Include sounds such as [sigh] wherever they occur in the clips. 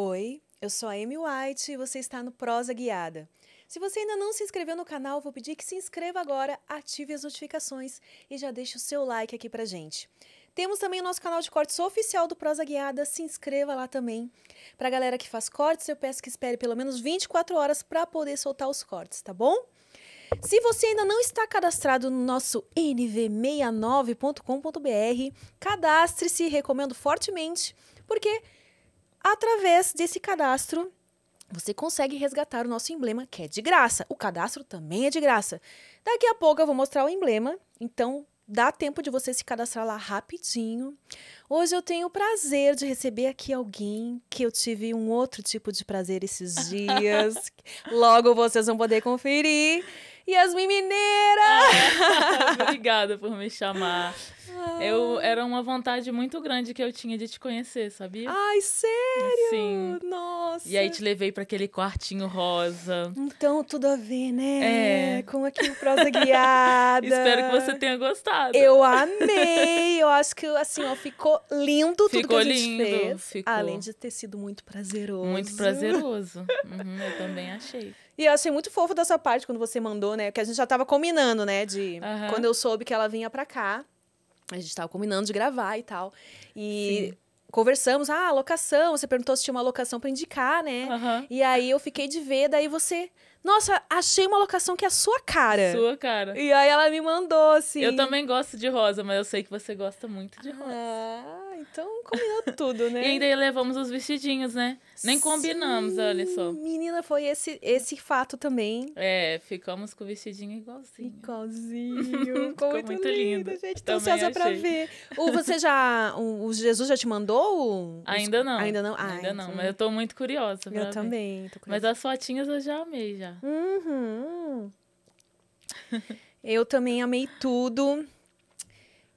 Oi, eu sou a Amy White e você está no Prosa Guiada. Se você ainda não se inscreveu no canal, vou pedir que se inscreva agora, ative as notificações e já deixe o seu like aqui pra gente. Temos também o nosso canal de cortes oficial do Prosa Guiada, se inscreva lá também. Pra galera que faz cortes, eu peço que espere pelo menos 24 horas para poder soltar os cortes, tá bom? Se você ainda não está cadastrado no nosso nv69.com.br, cadastre-se, recomendo fortemente, porque através desse cadastro você consegue resgatar o nosso emblema, que é de graça. O cadastro também é de graça. Daqui a pouco eu vou mostrar o emblema, então dá tempo de você se cadastrar lá rapidinho. Hoje eu tenho o prazer de receber aqui alguém que eu tive um outro tipo de prazer esses [laughs] dias. Logo vocês vão poder conferir. Yasmin Mineira! Ah, [laughs] obrigada por me chamar. Eu, era uma vontade muito grande que eu tinha de te conhecer, sabia? Ai, sério? Sim. Nossa. E aí te levei para aquele quartinho rosa. Então, tudo a ver, né? É. Com aqui o prosa guiada. [laughs] Espero que você tenha gostado. Eu amei. Eu acho que, assim, ó, ficou lindo tudo ficou que a gente lindo, fez. Ficou. Além de ter sido muito prazeroso. Muito prazeroso. Uhum, eu também achei. E eu achei muito fofo dessa parte quando você mandou, né? Que a gente já tava combinando, né? De Uhum. quando eu soube que ela vinha pra cá. A gente tava combinando de gravar e tal. E Sim. conversamos, ah, locação. Você perguntou se tinha uma locação pra indicar, né? Aham. E aí eu fiquei de ver, daí você. Nossa, achei uma locação que é a sua cara. Sua cara. E aí ela me mandou, assim. Eu também gosto de rosa, mas eu sei que você gosta muito de rosa. Ah, então combinou tudo, né? [laughs] E ainda levamos os vestidinhos, né? Nem combinamos, Sim, olha só. Menina, foi esse, esse fato também. É, ficamos com o vestidinho igualzinho. Igualzinho. [laughs] Ficou, muito, muito lindo, lindo. gente. Tô ansiosa pra ver. O, você já. O, o Jesus já te mandou? os- Ainda não. Ainda não? Ah, Ainda não, então- mas eu tô muito curiosa. Eu ver. também. Tô Mas curiosa. as fotinhas eu já amei já. Uhum. eu também amei tudo.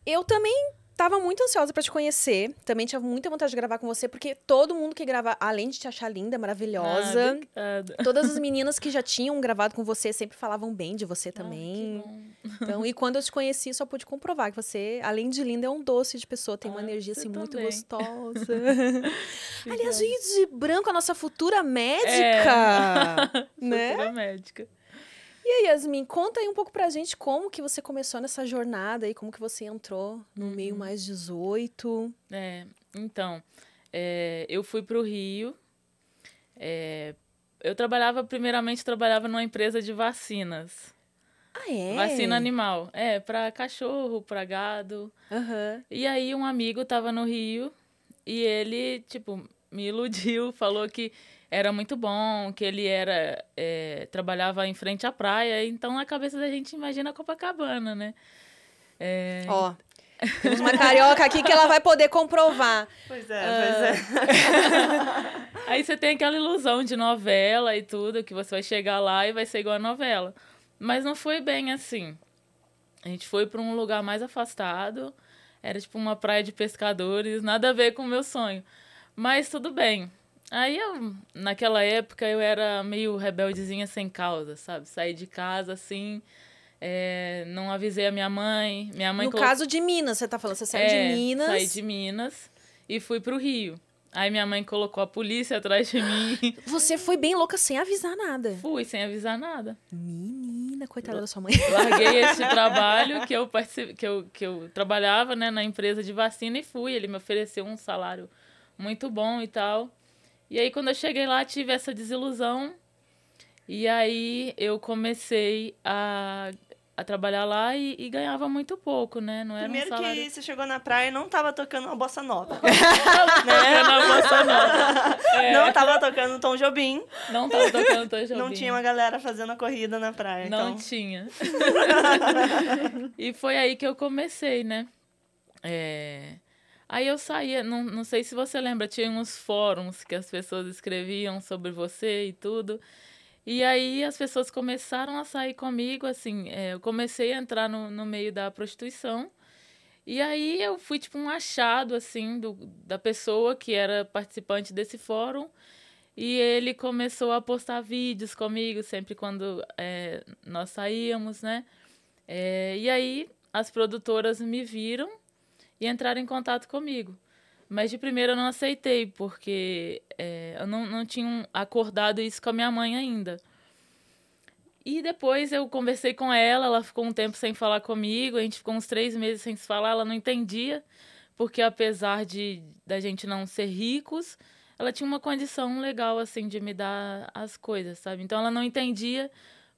Eu também tava muito ansiosa pra te conhecer. Também tinha muita vontade de gravar com você, porque todo mundo que grava, além de te achar linda, maravilhosa, Ah, todas as [laughs] meninas que já tinham gravado com você sempre falavam bem de você Ah, também. bom. Então, e quando eu te conheci, só pude comprovar que você, além de linda, é um doce de pessoa, tem uma Ah, energia você assim muito também. gostosa. [laughs] Aliás, gente de branco, a nossa futura médica, né? Futura médica. E aí, Yasmin, conta aí um pouco pra gente como que você começou nessa jornada e como que você entrou no Uhum. meio mais 18. É, então, é, eu fui para o Rio. é, eu trabalhava, primeiramente, trabalhava numa empresa de vacinas. Ah, é? Vacina animal. É, para cachorro, para gado. Aham. E aí um amigo tava no Rio e ele, tipo, me iludiu, [laughs] falou que era muito bom, que ele era é, trabalhava em frente à praia, então na cabeça da gente imagina Copacabana, né? É, Ó, [laughs] temos uma carioca aqui que ela vai poder comprovar. Pois é, Ah. pois é. [laughs] Aí você tem aquela ilusão de novela e tudo, que você vai chegar lá e vai ser igual a novela. Mas não foi bem assim. A gente foi para um lugar mais afastado, era tipo uma praia de pescadores, nada a ver com o meu sonho. Mas tudo bem. Aí eu, naquela época, eu era meio rebeldezinha sem causa, sabe? Saí de casa assim, é, não avisei a minha mãe. Minha mãe No colocou- caso de Minas, você tá falando, você saiu é, de Minas. Saí de Minas e fui pro Rio. Aí minha mãe colocou a polícia atrás de mim. Você foi bem louca sem avisar nada. Fui sem avisar nada. Menina, coitada da sua mãe. [laughs] Larguei esse trabalho que eu, que eu, que eu trabalhava né, na empresa de vacina e fui. Ele me ofereceu um salário muito bom e tal. E aí, quando eu cheguei lá, tive essa desilusão. E aí, eu comecei a, a trabalhar lá e, e ganhava muito pouco, né? Não era Primeiro um salário... que você chegou na praia e não tava tocando uma bossa nova. [laughs] Era na Bossa Nova. [laughs] É. Não tava tocando Tom Jobim. Não tava tocando Tom Jobim. Não tinha uma galera fazendo a corrida na praia. Não então... tinha. [laughs] e foi aí que eu comecei, né? É, Aí eu saía, não, não sei se você lembra, tinha uns fóruns que as pessoas escreviam sobre você e tudo. E aí as pessoas começaram a sair comigo, assim, é, eu comecei a entrar no, no meio da prostituição. E aí eu fui tipo um achado, assim, do, da pessoa que era participante desse fórum. E ele começou a postar vídeos comigo sempre quando é, nós saíamos, né? É, e aí as produtoras me viram e entraram em contato comigo. Mas de primeira eu não aceitei, porque é, eu não, não tinha acordado isso com a minha mãe ainda. E depois eu conversei com ela, ela ficou um tempo sem falar comigo, a gente ficou uns três meses sem se falar, ela não entendia, porque apesar de da gente não ser ricos, ela tinha uma condição legal, assim, de me dar as coisas, sabe? Então ela não entendia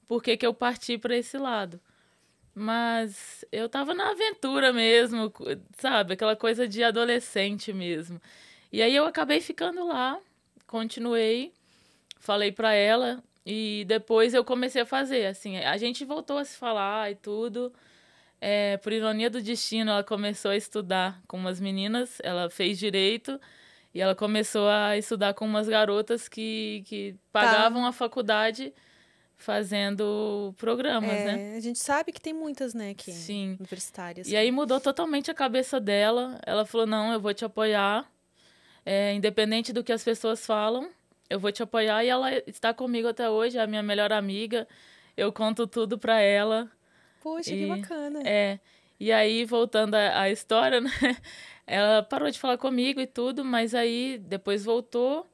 por que, que eu parti para esse lado. Mas eu tava na aventura mesmo, sabe? Aquela coisa de adolescente mesmo. E aí eu acabei ficando lá, continuei, falei para ela e depois eu comecei a fazer, assim, a gente voltou a se falar e tudo. É, por ironia do destino, ela começou a estudar com umas meninas, ela fez direito e ela começou a estudar com umas garotas que, que pagavam tá. a faculdade fazendo programas, é, né? A gente sabe que tem muitas, né, aqui, Sim. universitárias. E aí mudou totalmente a cabeça dela. Ela falou: não, eu vou te apoiar. É, independente do que as pessoas falam, eu vou te apoiar. E ela está comigo até hoje, é a minha melhor amiga. Eu conto tudo para ela. Poxa, e, que bacana. É. E aí, voltando à, à história, [laughs] né? Ela parou de falar comigo e tudo, mas aí depois voltou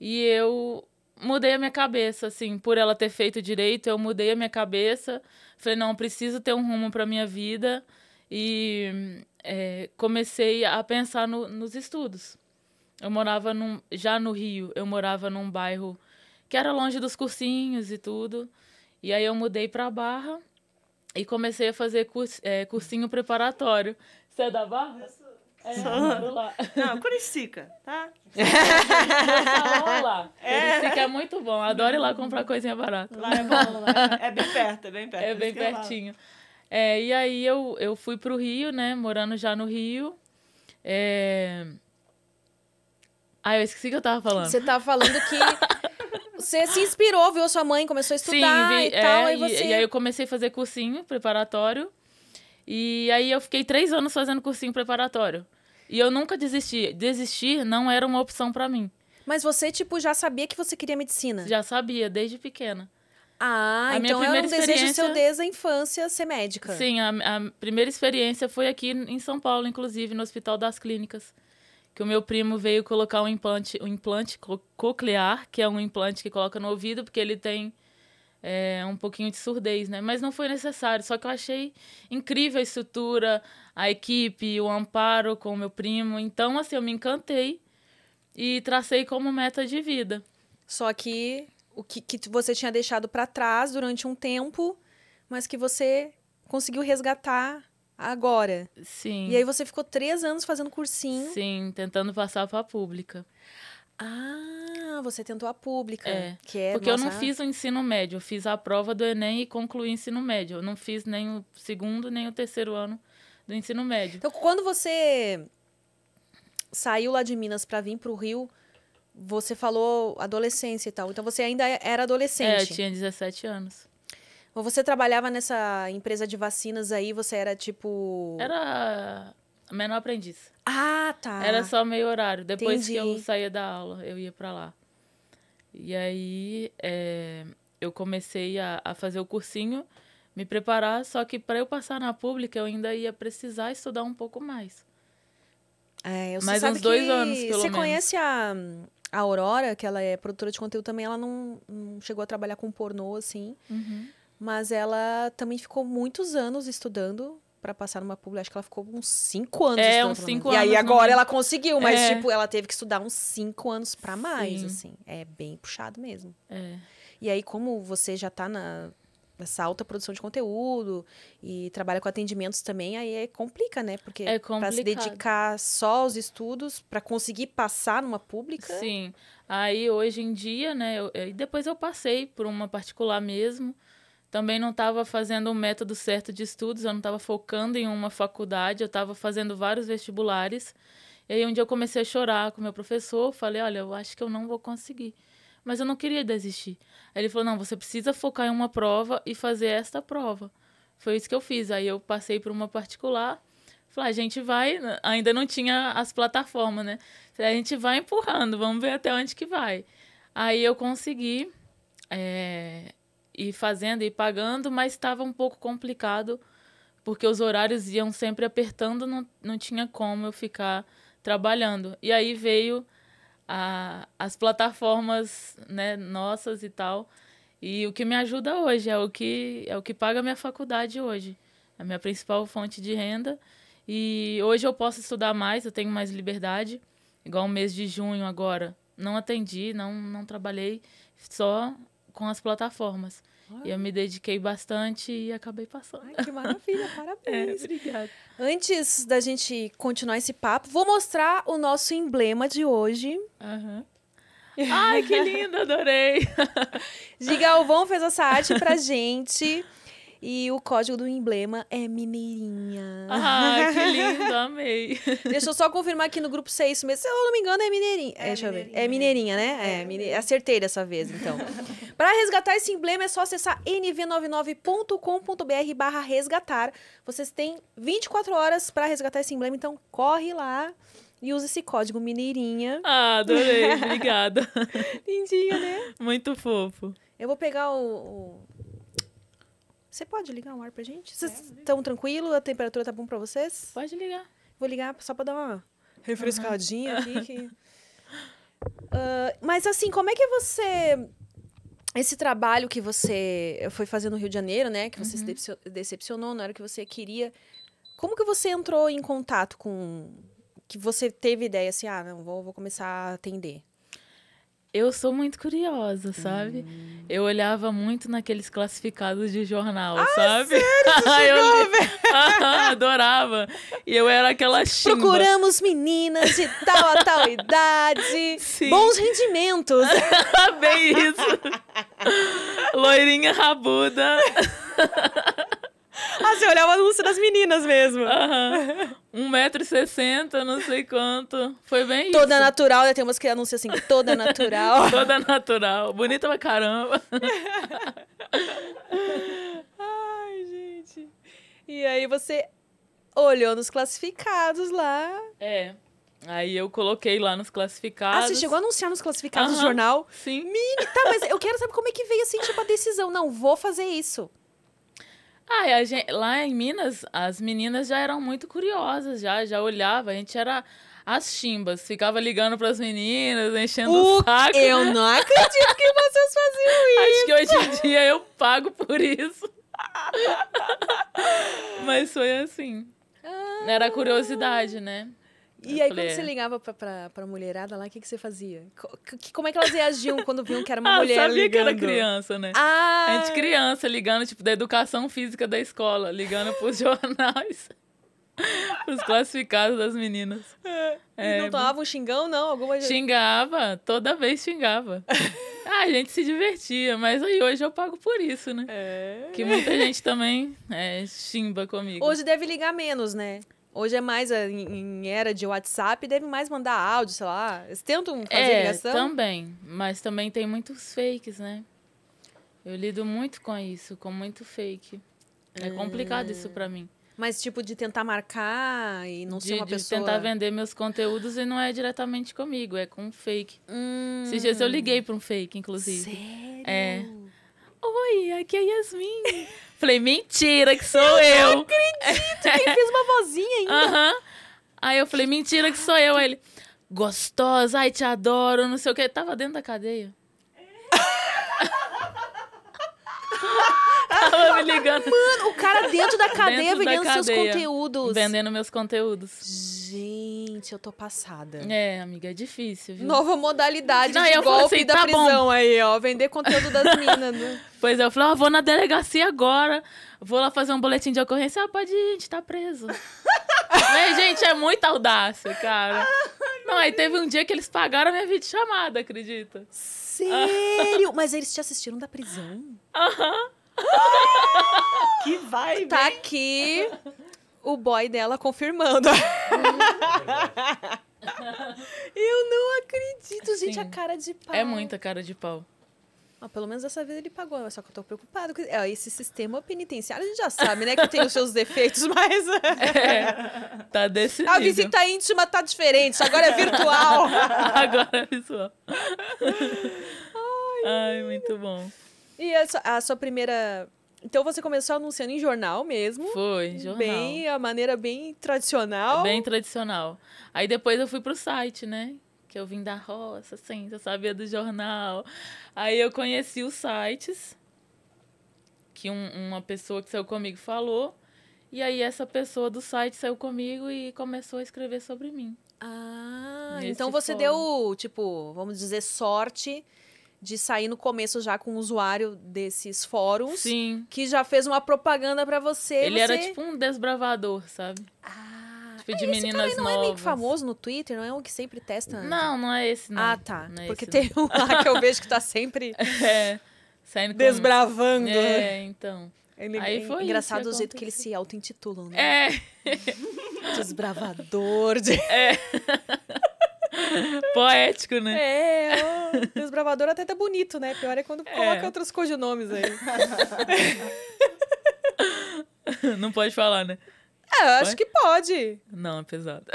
e eu mudei a minha cabeça, assim, por ela ter feito direito, eu mudei a minha cabeça. Falei, não, preciso ter um rumo para minha vida e é, comecei a pensar no, nos estudos. Eu morava num, já no Rio, eu morava num bairro que era longe dos cursinhos e tudo. E aí eu mudei para Barra e comecei a fazer é, cursinho preparatório. Você é da Barra? É, lá. Não, Curicica, tá? Lá. É. Curicica é muito bom. Adoro ir lá comprar coisinha barata. Lá é bom, lá é, é bem perto, é bem perto. É bem pertinho. É, e aí eu, eu fui pro Rio, né? Morando já no Rio. É... Ah, eu esqueci o que eu tava falando. Você tava falando que você se inspirou, viu a sua mãe, começou a estudar Sim, vi, e tal. É, e, você... e aí eu comecei a fazer cursinho preparatório. E aí eu fiquei três anos fazendo cursinho preparatório. E eu nunca desisti. Desistir não era uma opção para mim. Mas você, tipo, já sabia que você queria medicina? Já sabia, desde pequena. Ah, a então era um desejo seu desde a infância ser médica. Sim, a, a primeira experiência foi aqui em São Paulo, inclusive, no Hospital das Clínicas. Que o meu primo veio colocar um implante, um implante coclear, que é um implante que coloca no ouvido, porque ele tem é, um pouquinho de surdez, né? Mas não foi necessário. Só que eu achei incrível a estrutura, a equipe, o amparo com o meu primo. Então, assim, eu me encantei e tracei como meta de vida. Só que o que, que você tinha deixado para trás durante um tempo, mas que você conseguiu resgatar agora. Sim. E aí você ficou três anos fazendo cursinho. Sim, tentando passar para a pública. Ah, você tentou a pública. É. Que é, porque nossa... eu não fiz o ensino médio, eu fiz a prova do Enem e concluí o ensino médio. Eu não fiz nem o segundo, nem o terceiro ano do ensino médio. Então, quando você saiu lá de Minas para vir para o Rio, você falou adolescência e tal. Então, você ainda era adolescente. É, eu tinha 17 anos. Você trabalhava nessa empresa de vacinas aí, você era tipo. Era menor aprendiz. Ah, tá. Era só meio horário. Depois Entendi. que eu saía da aula, eu ia para lá. E aí é, eu comecei a, a fazer o cursinho, me preparar, só que para eu passar na pública eu ainda ia precisar estudar um pouco mais. É, eu Mais uns dois anos, pelo Você menos. conhece a, a Aurora, que ela é produtora de conteúdo também, ela não, não chegou a trabalhar com pornô, assim. Uhum. Mas ela também ficou muitos anos estudando para passar numa pública. Acho que ela ficou uns cinco anos. É, uns cinco anos. E aí agora ela conseguiu, mas é. tipo, ela teve que estudar uns cinco anos para mais, Sim. assim. É bem puxado mesmo. É. E aí, como você já tá na, nessa alta produção de conteúdo e trabalha com atendimentos também, aí é complica, né? Porque é para se dedicar só aos estudos, para conseguir passar numa pública. Sim. Aí hoje em dia, né? Eu, depois eu passei por uma particular mesmo. Também não estava fazendo um método certo de estudos, eu não estava focando em uma faculdade, eu estava fazendo vários vestibulares. E aí um dia eu comecei a chorar com meu professor, falei, olha, eu acho que eu não vou conseguir. Mas eu não queria desistir. Aí ele falou, não, você precisa focar em uma prova e fazer esta prova. Foi isso que eu fiz. Aí eu passei por uma particular, falei, a gente vai, ainda não tinha as plataformas, né? A gente vai empurrando, vamos ver até onde que vai. Aí eu consegui, é, e fazendo e pagando, mas estava um pouco complicado porque os horários iam sempre apertando, não, não tinha como eu ficar trabalhando. E aí veio a, as plataformas né, nossas e tal. E o que me ajuda hoje é o que é o que paga a minha faculdade hoje. A minha principal fonte de renda. E hoje eu posso estudar mais, eu tenho mais liberdade. Igual o mês de junho agora. Não atendi, não, não trabalhei, só com as plataformas. E eu me dediquei bastante e acabei passando. Ai, que maravilha, [laughs] parabéns. É, obrigada. Antes da gente continuar esse papo, vou mostrar o nosso emblema de hoje. Uhum. [laughs] Ai, que lindo, adorei. [laughs] Gigalvão fez essa arte pra gente. E o código do emblema é Mineirinha. Ai, que lindo, amei. Deixa eu só confirmar aqui no grupo se é isso mesmo. Se eu não me engano, é Mineirinha. É, deixa eu ver. É Mineirinha, né? É, mine... acertei dessa vez, então. Para resgatar esse emblema, é só acessar nv99.com.br barra resgatar. Vocês têm 24 horas para resgatar esse emblema, então corre lá e use esse código Mineirinha. Ah, adorei. [laughs] Obrigada. Lindinho, né? Muito fofo. Eu vou pegar o... o... Você pode ligar um ar pra gente? Vocês estão tranquilos? A temperatura tá bom pra vocês? Pode ligar. Vou ligar só pra dar uma refrescadinha aqui. Que... Uh, [laughs] mas assim, como é que você. Esse trabalho que você foi fazer no Rio de Janeiro, né? Que você Uhum. se decepcionou, não era o que você queria. Como que você entrou em contato com. Que você teve ideia assim, ah, não, vou, vou começar a atender. Eu sou muito curiosa, sabe? Hum. Eu olhava muito naqueles classificados de jornal, sabe? Sério? [laughs] eu li... [laughs] Adorava. E eu era aquela chimba. Procuramos meninas de tal a tal [laughs] idade. Sim. Bons rendimentos. Bem isso. Loirinha rabuda. [laughs] ah, você olhava o anúncio das meninas mesmo. Aham. 1,60m, não sei quanto. Foi bem isso. Toda natural, né? Tem umas que anunciam assim, toda natural. [laughs] Toda natural. Bonita pra caramba. [laughs] Ai, gente. E aí você olhou nos classificados lá. É. Aí eu coloquei lá nos Ah, classificados. você chegou a anunciar nos classificados do Aham. jornal? Sim. Mini, tá, mas eu quero saber como é que veio assim, tipo, a decisão. Não, vou fazer isso. Ah, a gente, lá em Minas, as meninas já eram muito curiosas, já, já olhava, a gente era as chimbas, ficava ligando pras meninas, enchendo o, O- saco. Eu não acredito que vocês faziam isso. [laughs] Acho que hoje em dia eu pago por isso. [laughs] Mas foi assim. Era curiosidade, né? E Eu aí, falei, quando você é. ligava pra, pra, pra mulherada lá, o que, que você fazia? Que- como é que elas reagiam quando viam que era uma [laughs] Ah, mulher sabia que ligando? era criança, né? Ah, A gente criança ligando, tipo, da educação física da escola, ligando pros [laughs] jornais, [laughs] pros classificados das meninas. E É, não tomava um xingão, não? Alguma Xingava, toda vez xingava. Ah, a gente se divertia, mas aí hoje eu pago por isso, né? É. Que muita gente também é, chimba comigo. Hoje deve ligar menos, né? Hoje é mais a- em, era de WhatsApp, deve mais mandar áudio, sei lá. Eles tentam fazer é, ligação? também. Mas também tem muitos fakes, né? Eu lido muito com isso, com muito fake. É complicado isso pra mim. Mas tipo de tentar marcar e não ser De, uma de pessoa... tentar vender meus conteúdos e não é diretamente comigo, é com fake. Hum, Esses dias eu liguei pra um fake, inclusive. Sério? É. Oi, aqui é a Yasmin. [laughs] Falei, mentira que sou eu. [laughs] Quem fez uma vozinha ainda? Aham. Aí eu falei, mentira que sou eu. Aí ele, gostosa, ai, te adoro, não sei o que. Tava dentro da cadeia. [laughs] Tava me ligando, Mano, o cara dentro da cadeia Dentro da vendendo seus cadeia. conteúdos. vendendo meus conteúdos. Gente, eu tô passada. É, amiga, é difícil, viu? Nova modalidade Não, de eu golpe assim, da tá bom. prisão aí, ó. Vender conteúdo das [laughs] minas. né? Pois é, eu falei, ó, vou na delegacia agora. Vou lá fazer um boletim de ocorrência. Ah, pode ir, a gente tá preso. [laughs] Mas, gente, é muita audácia, cara. Não, aí teve um dia que eles pagaram a minha videochamada, acredita? Sério? Mas eles te assistiram da prisão? Que vai, Tá aqui o boy dela confirmando. [laughs] Eu não acredito, gente, Sim. a cara de pau. É muita cara de pau. Ah, pelo menos dessa vez ele pagou, só que eu tô preocupado. com- É, esse sistema penitenciário a gente já sabe, né? Que tem os seus defeitos, [laughs] mas. É, tá desse A nível. visita íntima tá diferente, agora é virtual. [laughs] Agora é visual. Ai, muito bom. E a sua, a sua primeira Então você começou anunciando em jornal mesmo. Foi, jornal. Bem, a maneira bem tradicional. Bem tradicional. Aí depois eu fui pro site, né? Que eu vim da roça, assim, eu sabia do jornal. Aí eu conheci os sites que um, uma pessoa que saiu comigo falou. E aí essa pessoa do site saiu comigo e começou a escrever sobre mim. Ah, Nesse então você fórum. deu, tipo, vamos dizer, sorte de sair no começo já com um usuário desses fóruns. Sim. Que já fez uma propaganda pra você. Ele você... era tipo um desbravador, sabe? Ah, Tipo, de esse meninas cara não novas. é meio famoso no Twitter? Não é um que sempre testa? Não, não é esse, não. Ah, tá. Não é Porque esse, tem um lá que eu vejo que tá [laughs] sempre não. É. Saindo com... desbravando. É, então. Ele, Aí é foi engraçado o jeito que eles se auto-intitulam, né? É. [laughs] Desbravador. De... [laughs] [laughs] Poético, né? É, ó, desbravador até tá bonito, né? Pior é quando coloca outros codinomes aí. [laughs] Não pode falar, né? É, eu acho que pode. Não, é pesado. [laughs]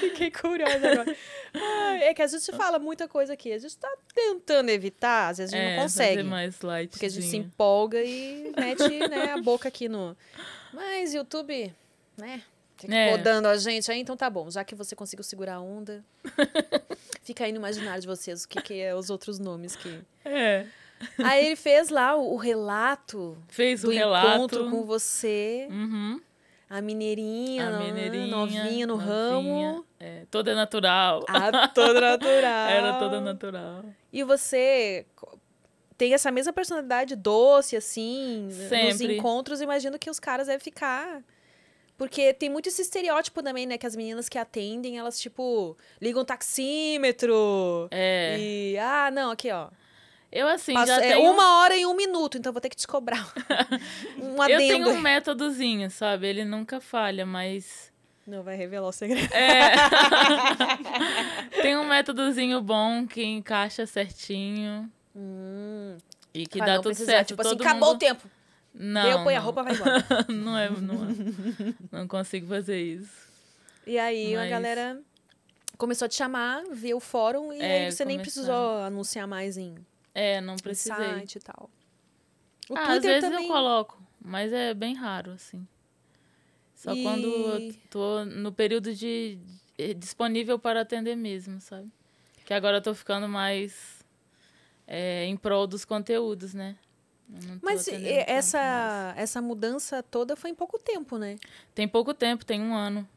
Fiquei curiosa agora. Ai, é que a gente fala muita coisa aqui. A gente tá tentando evitar, às vezes a gente é, não consegue. fazer mais light. Porque a gente se empolga e mete né, a boca aqui no. Mas YouTube, né? Fica É. rodando a gente aí, então tá bom. Já que você conseguiu segurar a onda, [laughs] fica aí no imaginário de vocês o que, que é os outros nomes que. É. Aí ele fez lá o, o relato Fez do o relato. encontro com você, Uhum. a mineirinha, A mineirinha. novinha no novinha, ramo. É, toda natural. Ah, toda natural. [laughs] Era toda natural. E você tem essa mesma personalidade doce, assim, nos Sempre. encontros. Imagino que os caras devem ficar. Porque tem muito esse estereótipo também, né? Que as meninas que atendem, elas, tipo, ligam o taxímetro. É. E, ah, não, aqui, ó. Eu, assim, Passa- já é tenho... uma hora e um minuto, então vou ter que te cobrar [laughs] um Eu adendo. tenho um métodozinho, sabe? Ele nunca falha, mas... Não vai revelar o segredo. É. [laughs] Tem um métodozinho bom que encaixa certinho Hum, e que pra dá tudo precisar, certo. Tipo assim, Todo acabou o mundo... tempo. Não, põe a não. roupa, vai embora. [laughs] não é, não é. Não consigo fazer isso. E aí a Mas- galera começou a te chamar, ver o fórum, e É, aí você nem começaram. precisou anunciar mais em É, não precisei. site e tal. O ah, às vezes também. eu coloco, mas é bem raro, assim. Só quando eu E- tô no período de de- disponível para atender mesmo, sabe? Que agora eu tô ficando mais é, em prol dos conteúdos, né? Mas essa, essa mudança toda foi em pouco tempo, né? Tem pouco tempo, tem um ano.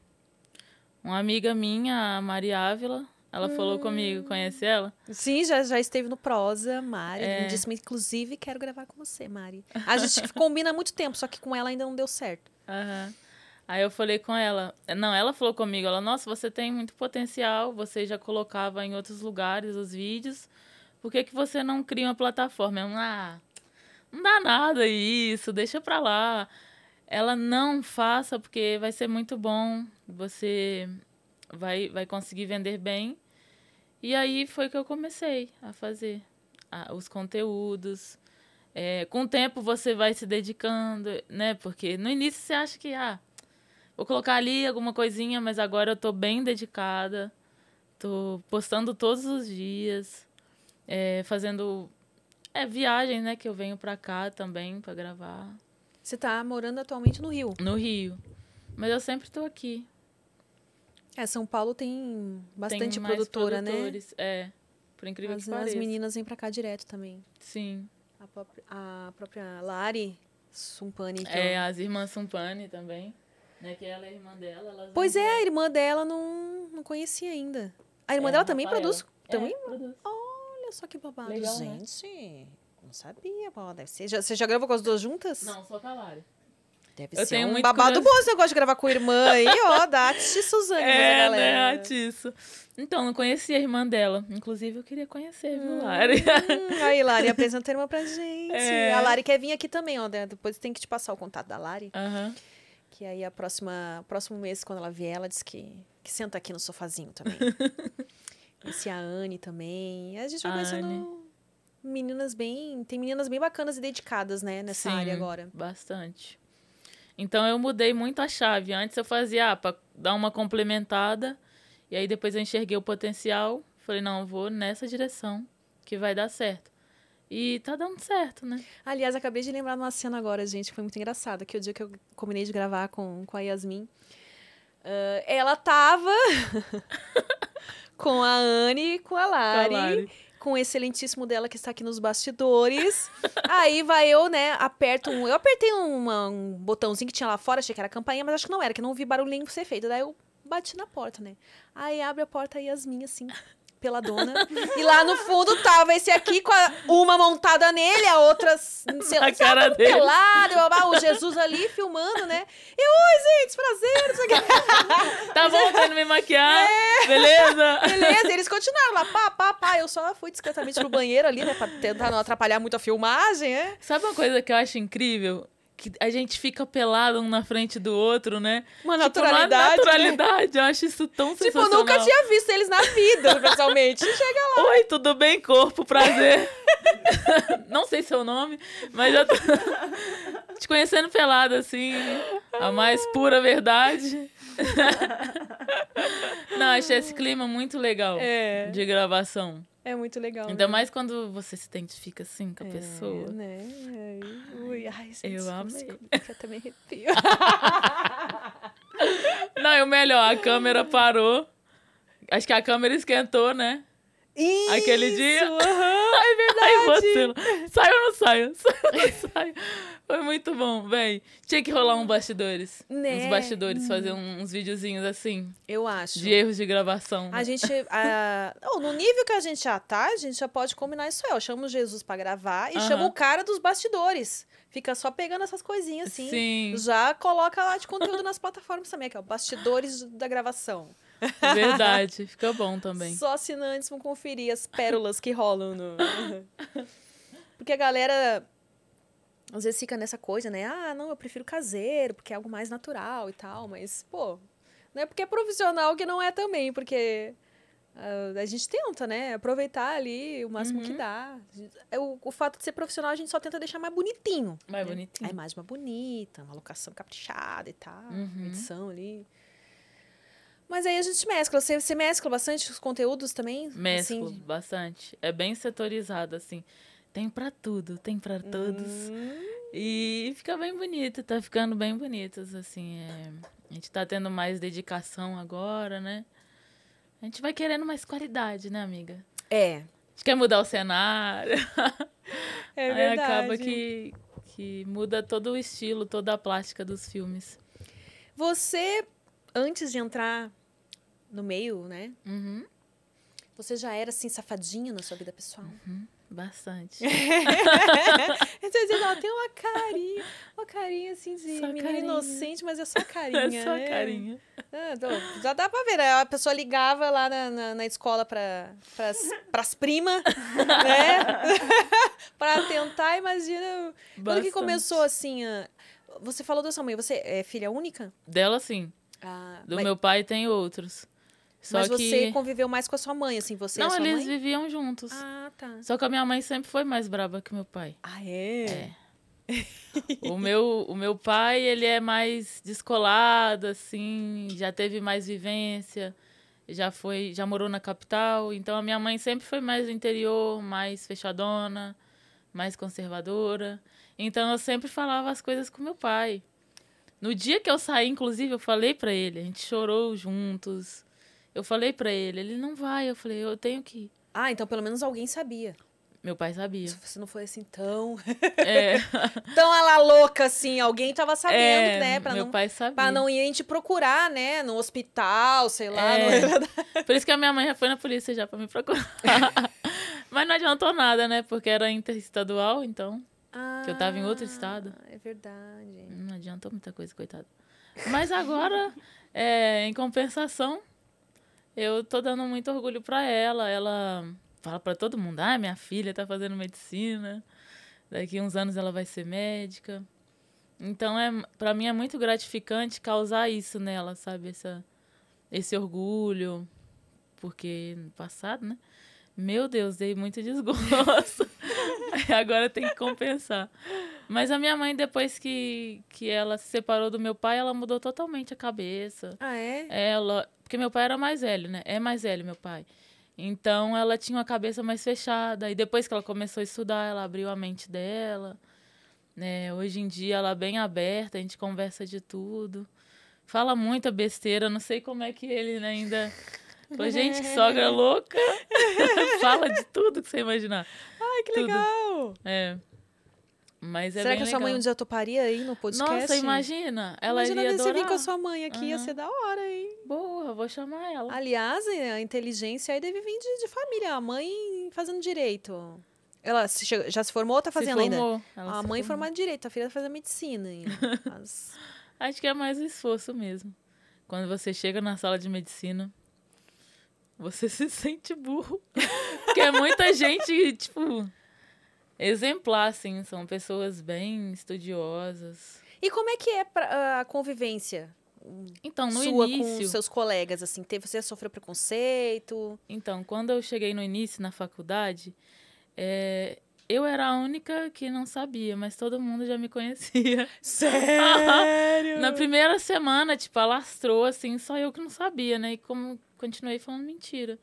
Uma amiga minha, a Maria Ávila, ela falou comigo, conhece ela? Sim, já, já esteve no Prosa, Mari. É. lindíssima. Inclusive, quero gravar com você, Mari. A gente combina há muito tempo, só que com ela ainda não deu certo. Aham. Aí eu falei com ela. Não, ela falou comigo, ela, nossa, você tem muito potencial, você já colocava em outros lugares os vídeos. Por que, que você não cria uma plataforma? Eu, ah, não dá nada isso, deixa pra lá. Ela não faça porque vai ser muito bom, você vai, vai conseguir vender bem. E aí foi que eu comecei a fazer os conteúdos. É, com o tempo você vai se dedicando, né? Porque no início você acha que, ah, vou colocar ali alguma coisinha, mas agora eu tô bem dedicada. Tô postando todos os dias, é, fazendo é, viagem, né? Que eu venho pra cá também pra gravar. Você tá morando atualmente no Rio. No Rio. Mas eu sempre tô aqui. É, São Paulo tem bastante Tem produtora, né? produtores, É, por incrível As, que as pareça. meninas vêm pra cá direto também. Sim. A própria, a própria Lari Sumpani. que É, as irmãs Sumpani também. Né, que ela é irmã dela. Pois é, a irmã dela não, não conhecia ainda. A irmã É, dela a também produz. Também? É, produz. Olha só que babado. Legal, né? Gente, não sabia. Deve ser. Já- você já gravou com as duas juntas? Não, só com a Lari. Deve Eu ser tenho um muito babado bom esse negócio de gravar com irmã aí, ó, da Ati Suzane, mas a É, galera. né, Atiço. Então, não conhecia a irmã dela. Inclusive, eu queria conhecer, viu, Lari? Hum, [laughs] aí, Lari, apresenta a irmã pra gente. É. A Lari quer vir aqui também, ó. né? Depois tem que te passar o contato da Lari. Aham. Que aí a próxima, próximo mês, quando ela vier, ela diz que, que senta aqui no sofazinho também. [laughs] Esse a Anne também. A gente vai A conhecendo Anne. meninas bem. Tem meninas bem bacanas e dedicadas, né, nessa Sim, área agora. Bastante. Então, eu mudei muito a chave. Antes eu fazia, ah, pra dar uma complementada. E aí, depois eu enxerguei o potencial. Falei, não, vou nessa direção que vai dar certo. E tá dando certo, né? Aliás, acabei de lembrar de uma cena agora, gente, que foi muito engraçada, que o dia que eu combinei de gravar com, com a Yasmin, uh, ela tava [laughs] com a Anne e com a Lari, Com a Lari. com o excelentíssimo dela que está aqui nos bastidores. [laughs] Aí vai eu, né, aperto um... Eu apertei uma- um botãozinho que tinha lá fora, achei que era a campainha, mas acho que não era, que não vi barulhinho ser feito. Daí eu bati na porta, né? Aí abre a porta a Yasmin, assim, pela dona. e lá no fundo tava esse aqui com a- uma montada nele, a outra, sei lá, A cara dele. pelada, eu, ah, o Jesus ali filmando, né? E, oi, gente, prazer, não sei o. [laughs] Tá bom, indo me maquiar? É. Beleza? Beleza, eles continuaram lá, pá, pá, pá. Eu só fui discretamente pro banheiro ali, né, pra tentar não atrapalhar muito a filmagem, é? Sabe uma coisa que eu acho incrível? Que a gente fica pelado um na frente do outro, né? Uma Tipo, naturalidade, uma né? naturalidade. Eu acho isso tão Tipo, sensacional. nunca tinha visto eles na vida, pessoalmente. [laughs] Chega lá. Oi, tudo bem, corpo? Prazer. [laughs] Não sei seu nome, mas eu tô [laughs] te conhecendo pelado, assim, a mais pura verdade. Não, achei esse clima muito legal É, de gravação. É muito legal. Ainda né? mais quando você se identifica assim com a É, pessoa. né? Ai, ui, ai, gente, Eu amei. [laughs] Eu também arrepio. Não, e o melhor, a câmera parou. Acho que a câmera esquentou, né? Aquele dia. Isso, aham, é [laughs] verdade. Sai ou não sai? [laughs] Ou não? Foi muito bom, véi. Tinha que rolar um bastidores. Né? Uns bastidores, fazer um- uns videozinhos assim, Eu acho. de erros de gravação. A gente. a- [laughs] oh, no nível que a gente já tá, a gente já pode combinar isso aí. ó. Chama o Jesus pra gravar e Aham. chama o cara dos bastidores. Fica só pegando essas coisinhas assim. Sim, Já coloca lá de conteúdo nas plataformas também, que é o bastidores da gravação. [laughs] verdade. Fica bom também. Só assinantes vão conferir as pérolas que rolam no. [laughs] Porque a galera às vezes fica nessa coisa, né? Ah, não, eu prefiro caseiro, porque é algo mais natural e tal, mas, pô, não é porque é profissional que não é também, porque ah, a gente tenta, né? Aproveitar ali o máximo que Uhum. dá. É O, o fato de ser profissional, a gente só tenta deixar mais bonitinho. Mais né? bonitinho. A imagem mais bonita, uma locação caprichada e tal, Uhum. edição ali. Mas aí a gente mescla. Você, você mescla bastante os conteúdos também? Mesclo Assim, bastante. É bem setorizado, assim. Tem pra tudo, tem pra todos. Hum, E fica bem bonito, tá ficando bem bonitos, assim. é. A gente tá tendo mais dedicação agora, né? A gente vai querendo mais qualidade, né, amiga? É. A gente quer mudar o cenário. É Aí verdade. acaba que, que muda todo o estilo, toda a plástica dos filmes. Você, antes de entrar no meio, né? Uhum, Você já era, assim, safadinha na sua vida pessoal? bastante. [laughs] Você dizendo, ó, tem uma carinha, uma carinha, assim, de Só menina carinha. inocente, mas é só [laughs] carinha, É só né? carinha. Ah, então, já dá pra ver, né? A pessoa ligava lá na, na, na escola para pras, pras primas, [laughs] né? pra tentar, imagina. Quando que Bastante. começou assim? a- Você falou da sua mãe, você é filha única? Dela, sim. Ah, Do mas, meu pai tem outros. Só mas que. você conviveu mais com a sua mãe, assim, você Não, eles mãe? viviam juntos. Ah, tá. Só que a minha mãe sempre foi mais braba que meu pai. Ah, é? O meu, o meu pai, ele é mais descolado, assim, já teve mais vivência, já foi, já morou na capital. Então a minha mãe sempre foi mais do interior, mais fechadona, mais conservadora. Então eu sempre falava as coisas com meu pai. No dia que eu saí, inclusive, eu falei pra ele, a gente chorou juntos. Eu falei pra ele, ele não vai. Eu falei, eu tenho que ir. Ah, então pelo menos alguém sabia. Meu pai sabia. Se você não foi assim tão. É, [laughs] tão a la louca, assim. Alguém tava sabendo, é, né? Pra meu não, pai sabia. pra não irem te procurar, né? No hospital, sei lá. É. no- [laughs] Por isso que a minha mãe já foi na polícia já pra me procurar. [laughs] Mas não adiantou nada, né? Porque era interestadual, então Que eu tava em outro estado. Ah, É verdade. não adiantou muita coisa, coitado. Mas agora, [laughs] é, em compensação, eu tô dando muito orgulho pra ela. Ela fala pra todo mundo: ah, minha filha tá fazendo medicina. Daqui uns anos ela vai ser médica. Então, é, para mim é muito gratificante causar isso nela, sabe? Essa, esse orgulho. Porque no passado, né? Meu Deus, dei muito desgosto. [laughs] Agora tem que compensar. Mas a minha mãe, depois que, que ela se separou do meu pai, ela mudou totalmente a cabeça. Ah, é? Ela. Porque meu pai era mais velho, né? É mais velho, meu pai. Então ela tinha uma cabeça mais fechada. E depois que ela começou a estudar, ela abriu a mente dela. Né? Hoje em dia ela é bem aberta, a gente conversa de tudo. Fala muita besteira, não sei como é que ele né, ainda. Falei, gente, que sogra louca! [laughs] Fala de tudo que você imaginar. Ai, que Tudo. legal! É. Mas é Será que a sua mãe um dia toparia aí no podcast? Nossa, imagina! Ela Imagina iria você vir com a sua mãe aqui, ia Aham. ser da hora, hein? Boa, vou chamar ela. Aliás, é, a inteligência aí deve vir de, de família. A mãe fazendo direito. Ela se já se formou ou tá fazendo ainda? A mãe formou. formada em direito, a filha fazendo medicina. hein? [laughs] As- Acho que é mais o esforço mesmo. Quando você chega na sala de medicina, você [laughs] se sente burro. Porque é muita gente, tipo, exemplar, assim. São pessoas bem estudiosas. E como é que é pra- a convivência Então, no sua com início. seus colegas? Assim, teve, você sofreu preconceito? Então, quando eu cheguei no início na faculdade, é, eu era a única que não sabia, mas todo mundo já me conhecia. [laughs] Sério? [laughs] Na primeira semana, tipo, alastrou, assim, só eu que não sabia, né? E como continuei falando mentira.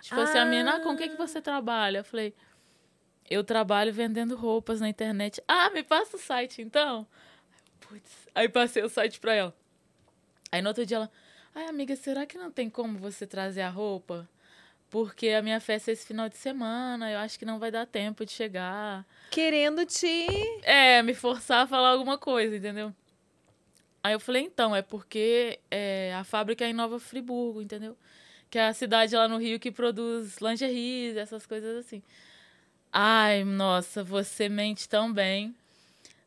Tipo assim, a menina, ah, com o que, que você trabalha? Eu falei, eu trabalho vendendo roupas na internet. Ah, me passa o site, então. Putz. Aí passei o site pra ela. Aí no outro dia ela, ai, amiga, será que não tem como você trazer a roupa? Porque a minha festa é esse final de semana, eu acho que não vai dar tempo de chegar. Querendo te... É, me forçar a falar alguma coisa, entendeu? Aí eu falei, então, é porque é, a fábrica é em Nova Friburgo, entendeu? Que é a cidade lá no Rio que produz lingeries, essas coisas assim. Ai, nossa, você mente tão bem.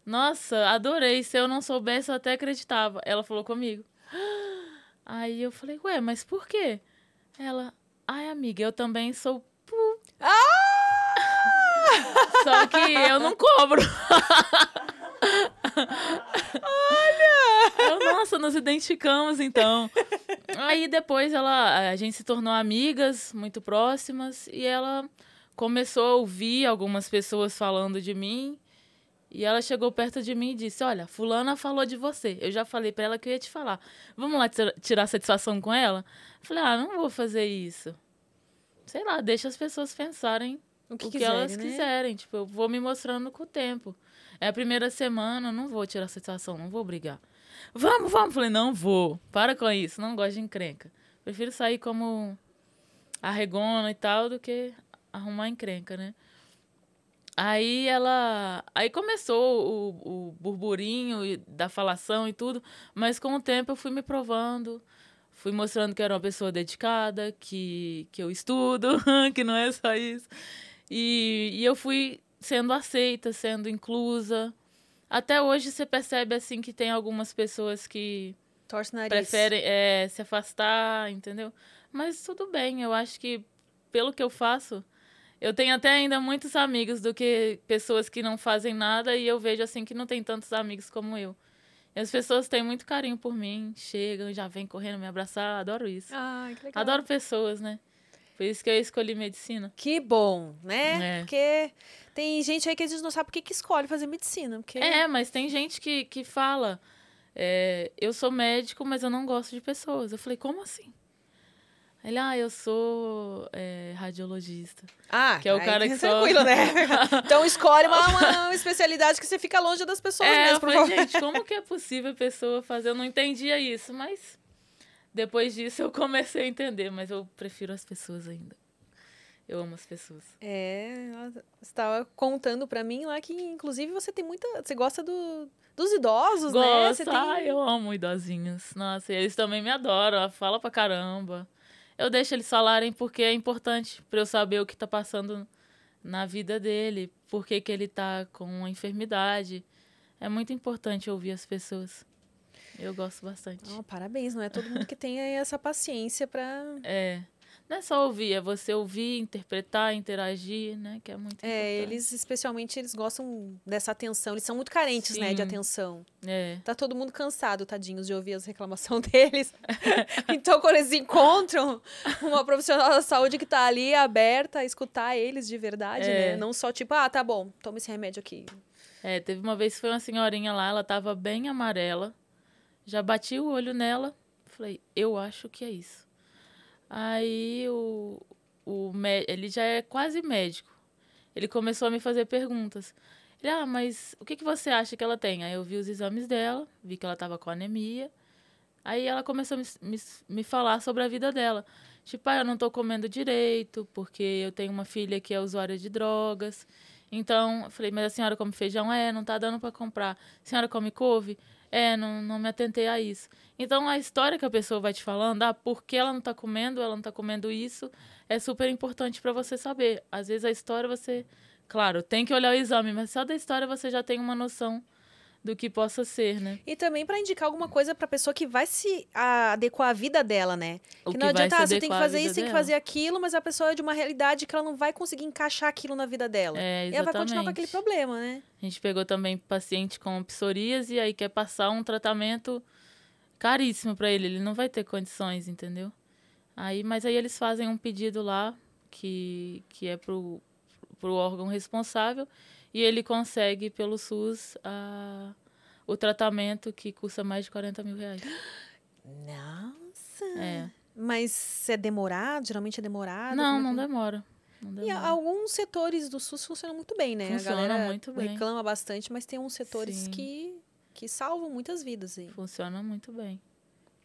Nossa, adorei. Se eu não soubesse, eu até acreditava. Ela falou comigo. [gasps] Aí eu falei, ué, mas por quê? Ela, ai, amiga, eu também sou. pu." [laughs] Só que eu não cobro. [laughs] Eu, nossa, nos identificamos então. [laughs] Aí depois ela, a gente se tornou amigas, muito próximas, e ela começou a ouvir algumas pessoas falando de mim. E ela chegou perto de mim e disse: Olha, Fulana falou de você. Eu já falei pra ela que eu ia te falar. Vamos lá tira- tirar satisfação com ela? Eu falei: Ah, não vou fazer isso. Sei lá, deixa as pessoas pensarem O que, o que quiserem, elas né? quiserem. Tipo, eu vou me mostrando com o tempo. É a primeira semana, não vou tirar satisfação, não vou brigar. Vamos, vamos. Falei, não vou. Para com isso, não gosto de encrenca. Prefiro sair como arregona e tal do que arrumar encrenca, né? Aí ela. Aí começou o, o burburinho e- da falação e tudo, mas com o tempo eu fui me provando, fui mostrando que eu era uma pessoa dedicada, que, que eu estudo, [laughs] que não é só isso. E, e eu fui sendo aceita, sendo inclusa. Até hoje você percebe assim que tem algumas pessoas que Torce nariz. preferem é, se afastar, entendeu? Mas tudo bem, eu acho que pelo que eu faço, eu tenho até ainda muitos amigos do que pessoas que não fazem nada e eu vejo assim que não tem tantos amigos como eu. E as pessoas têm muito carinho por mim, chegam, já vêm correndo me abraçar, adoro isso. Ai, que legal. Adoro pessoas, né? Por isso que eu escolhi medicina. Que bom, né? É. Porque tem gente aí que a gente não sabe por que que escolhe fazer medicina. Porque... É, mas tem gente que, que fala, é, eu sou médico, mas eu não gosto de pessoas. Eu falei, como assim? Ele, ah, eu sou é, radiologista. Ah, Que é o cara que só- tranquilo, né? [laughs] então escolhe uma, uma especialidade que você fica longe das pessoas é, mesmo, eu falei, gente, como que é possível a pessoa fazer? Eu não entendia isso, mas depois disso eu comecei a entender, mas eu prefiro as pessoas ainda. Eu amo as pessoas. É, ela- você estava contando pra mim lá que, inclusive, você tem muita. Você gosta do, dos idosos, né? Você Gosto, tem... ai, eu amo idosinhos. Nossa, e eles também me adoram, fala pra caramba. Eu deixo eles falarem porque é importante pra eu saber o que tá passando na vida dele, por que que ele tá com uma enfermidade. É muito importante ouvir as pessoas. Eu gosto bastante. Oh, parabéns, não é todo mundo que tem aí essa paciência pra. [laughs] É. Não é só ouvir, é você ouvir, interpretar, interagir, né? Que é muito importante. É, eles, especialmente, eles gostam dessa atenção. Eles são muito carentes, né, de Sim. atenção. É. Tá todo mundo cansado, tadinhos, de ouvir as reclamações [laughs] deles. [laughs] então, quando eles encontram uma profissional da saúde que tá ali aberta a escutar eles de verdade, É. né? Não só tipo, ah, tá bom, toma esse remédio aqui. É, teve uma vez que foi uma senhorinha lá, ela tava bem amarela. Já bati o olho nela. Falei, eu acho que é isso. Aí o, o ele já é quase médico. Ele começou a me fazer perguntas. Ele, ah, mas o que, que você acha que ela tem? Aí eu vi os exames dela, vi que ela tava com anemia. Aí ela começou a me, me, me falar sobre a vida dela. Tipo, ah, eu não tô comendo direito, porque eu tenho uma filha que é usuária de drogas. Então, eu falei, mas a senhora come feijão? É, não tá dando para comprar. A senhora come couve? É, não, não me atentei a isso. Então, a história que a pessoa vai te falando, ah, por que ela não tá comendo, ela não tá comendo isso, é super importante para você saber. Às vezes a história você, claro, tem que olhar o exame, mas só da história você já tem uma noção do que possa ser, né? E também pra indicar alguma coisa pra pessoa que vai se adequar à vida dela, né? O que não que vai adianta, ah, você tem que fazer isso, tem que fazer aquilo, mas a pessoa é de uma realidade que ela não vai conseguir encaixar aquilo na vida dela. É, e ela vai continuar com aquele exatamente. problema, né? A gente pegou também paciente com psoríase e aí quer passar um tratamento caríssimo para ele. Ele não vai ter condições, entendeu? Aí, mas aí eles fazem um pedido lá que, que é pro, pro órgão responsável e ele consegue pelo SUS a, o tratamento que custa mais de 40 mil reais. Nossa. É. Mas é demorado? Geralmente é demorado? Não, é não que- demora. Não E alguns setores do SUS funcionam muito bem, né? Funciona muito bem. reclama bastante, mas tem uns setores Sim. que, que salvam muitas vidas aí. Funciona muito bem.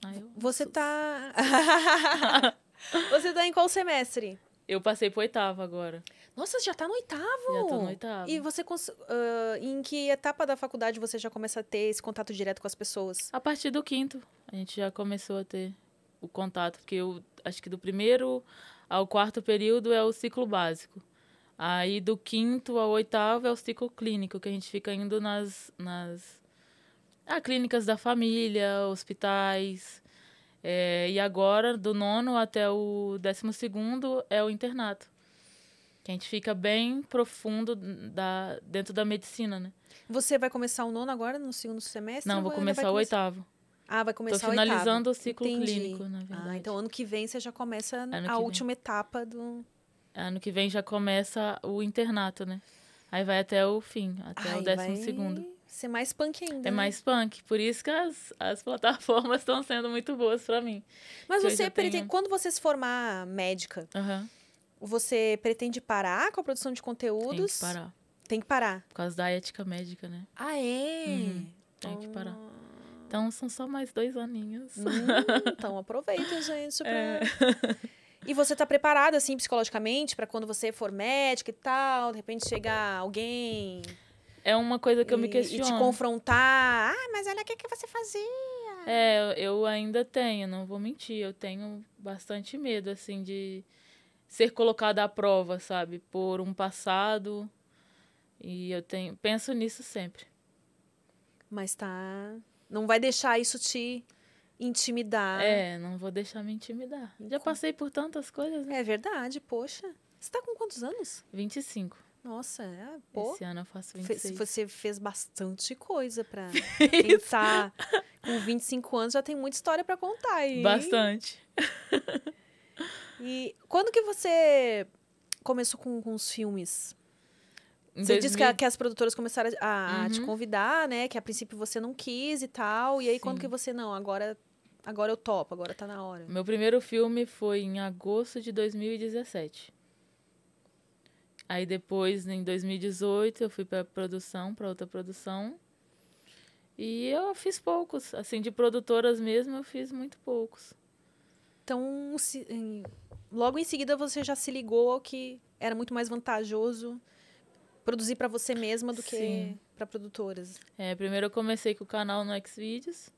Aí eu- Você SUS. tá. [laughs] [laughs] Você tá em qual semestre? Eu passei pro oitavo agora. Nossa, já tá no oitavo! Já tô no oitavo. E você. cons- ah, em que etapa da faculdade você já começa a ter esse contato direto com as pessoas? A partir do quinto, a gente já começou a ter o contato, porque eu acho que do primeiro ao quarto período é o ciclo básico. Aí do quinto ao oitavo é o ciclo clínico, que a gente fica indo nas, nas ah, clínicas da família, hospitais. É, e agora, do nono até o décimo segundo, é o internato. Que a gente fica bem profundo da, dentro da medicina, né? Você vai começar o nono agora, no segundo semestre? Não, ou vou começar o começar- oitavo. Ah, vai começar Tô o oitavo. finalizando o ciclo Entendi. clínico, na verdade. Ah, então ano que vem você já começa Ano a vem. última etapa do. Ano que vem já começa o internato, né? Aí vai até o fim, até Ai, o décimo vai segundo. Ser mais punk ainda. É né? mais punk, por isso que as, as [laughs] plataformas estão sendo muito boas pra mim. Mas que você tenho- Quando você se formar médica, Aham, você pretende parar com a produção de tem conteúdos? que parar. Tem que parar. Por causa da ética médica, né? Ah, é? Uhum, tem que parar. Então são só mais dois aninhos. Hum, então aproveita, gente. Pra... É. E você tá preparada, assim, psicologicamente, pra quando você for médica e tal, de repente chegar alguém É uma coisa que eu me e- e questiono. te confrontar. Ah, mas olha o que, que você fazia. É, eu ainda tenho, não vou mentir, eu tenho bastante medo, assim, de ser colocada à prova, sabe? Por um passado. E eu tenho, penso nisso sempre. Mas tá. Não vai deixar isso te intimidar. É, não vou deixar me intimidar. Já passei por tantas coisas, né? É verdade, poxa. Você tá com quantos anos? 25. Nossa, é, pô. Esse ano eu faço Fe- 26. Você fez bastante coisa pra [laughs] tá com 25 anos, já tem muita história pra contar aí. Bastante. [laughs] E quando que você começou com, com os filmes? Você disse que, a- 2000 que as produtoras começaram a, a te Uhum. convidar, né? Que a princípio você não quis e tal. E aí, quando Sim. que você, não, agora, agora eu topo, agora tá na hora. Meu primeiro filme foi em agosto de 2017. Aí depois, em 2018, eu fui para produção, para outra produção. E eu fiz poucos, assim, de produtoras mesmo, eu fiz muito poucos. Então, se- logo em seguida você já se ligou ao que era muito mais vantajoso produzir pra você mesma do que pra produtoras. É, primeiro eu comecei com o canal no Xvideos.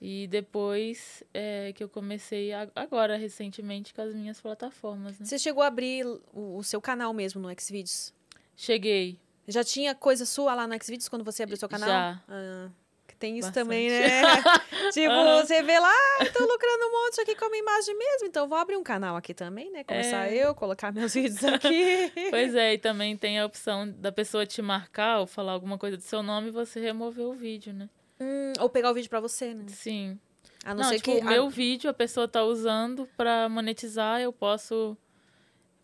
E depois é, que eu comecei a- agora, recentemente, com as minhas plataformas, né? Você chegou a abrir o, o seu canal mesmo no Xvideos? Cheguei. Já tinha coisa sua lá no Xvideos quando você abriu seu canal? Já. Ah, tem isso Bastante. também, né? [laughs] tipo, você vê lá, ah, tô lucrando um monte aqui com a minha imagem mesmo, então vou abrir um canal aqui também, né? Começar É. eu, colocar meus vídeos aqui. [laughs] Pois é, e também tem a opção da pessoa te marcar ou falar alguma coisa do seu nome e você remover o vídeo, né? Hum, ou pegar o vídeo pra você, né? Sim. A não, Não, ser tipo, que. o meu vídeo a pessoa tá usando pra monetizar, eu posso.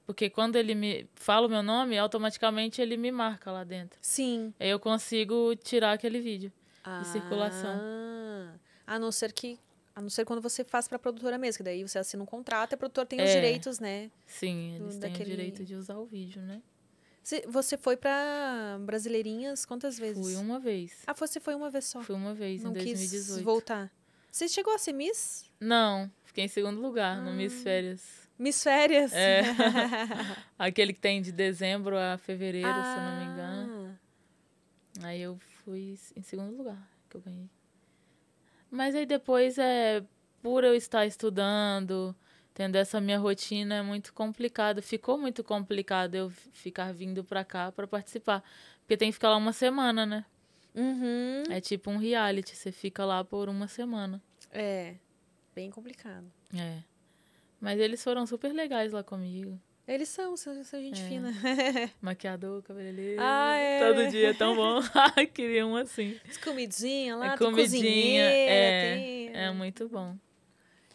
Porque quando ele me fala o meu nome, automaticamente ele me marca lá dentro. Sim. Aí eu consigo tirar aquele vídeo. Circulação. Ah, a não ser que A não ser quando você faz pra produtora mesmo, que daí você assina um contrato e a produtora tem os É. direitos, né? Sim, eles têm daquele- o direito de usar o vídeo, né? Você- Você foi pra Brasileirinhas quantas vezes? Fui uma vez. Ah, você foi uma vez só. Fui uma vez não em quis 2018. voltar. Você chegou a ser Miss? Não, fiquei em segundo lugar no Miss Ah. Férias. Miss Férias? É. [laughs] Aquele que tem de dezembro a fevereiro, se eu não me engano. Ah, Aí eu fui em segundo lugar que eu ganhei. Mas aí depois é por eu estar estudando, tendo essa minha rotina é muito complicado. Ficou muito complicado eu ficar vindo pra cá pra participar, porque tem que ficar lá uma semana, né? Uhum. É tipo um reality, você fica lá por uma semana. É, bem complicado. É. Mas eles foram super legais lá comigo. Eles são, são, são gente É. fina. [laughs] Maquiador, cabeleireiro. Ah, é. Todo dia é tão bom. [laughs] Queria um assim. As comidinhas lá, É comidinha, é, tem... É muito bom.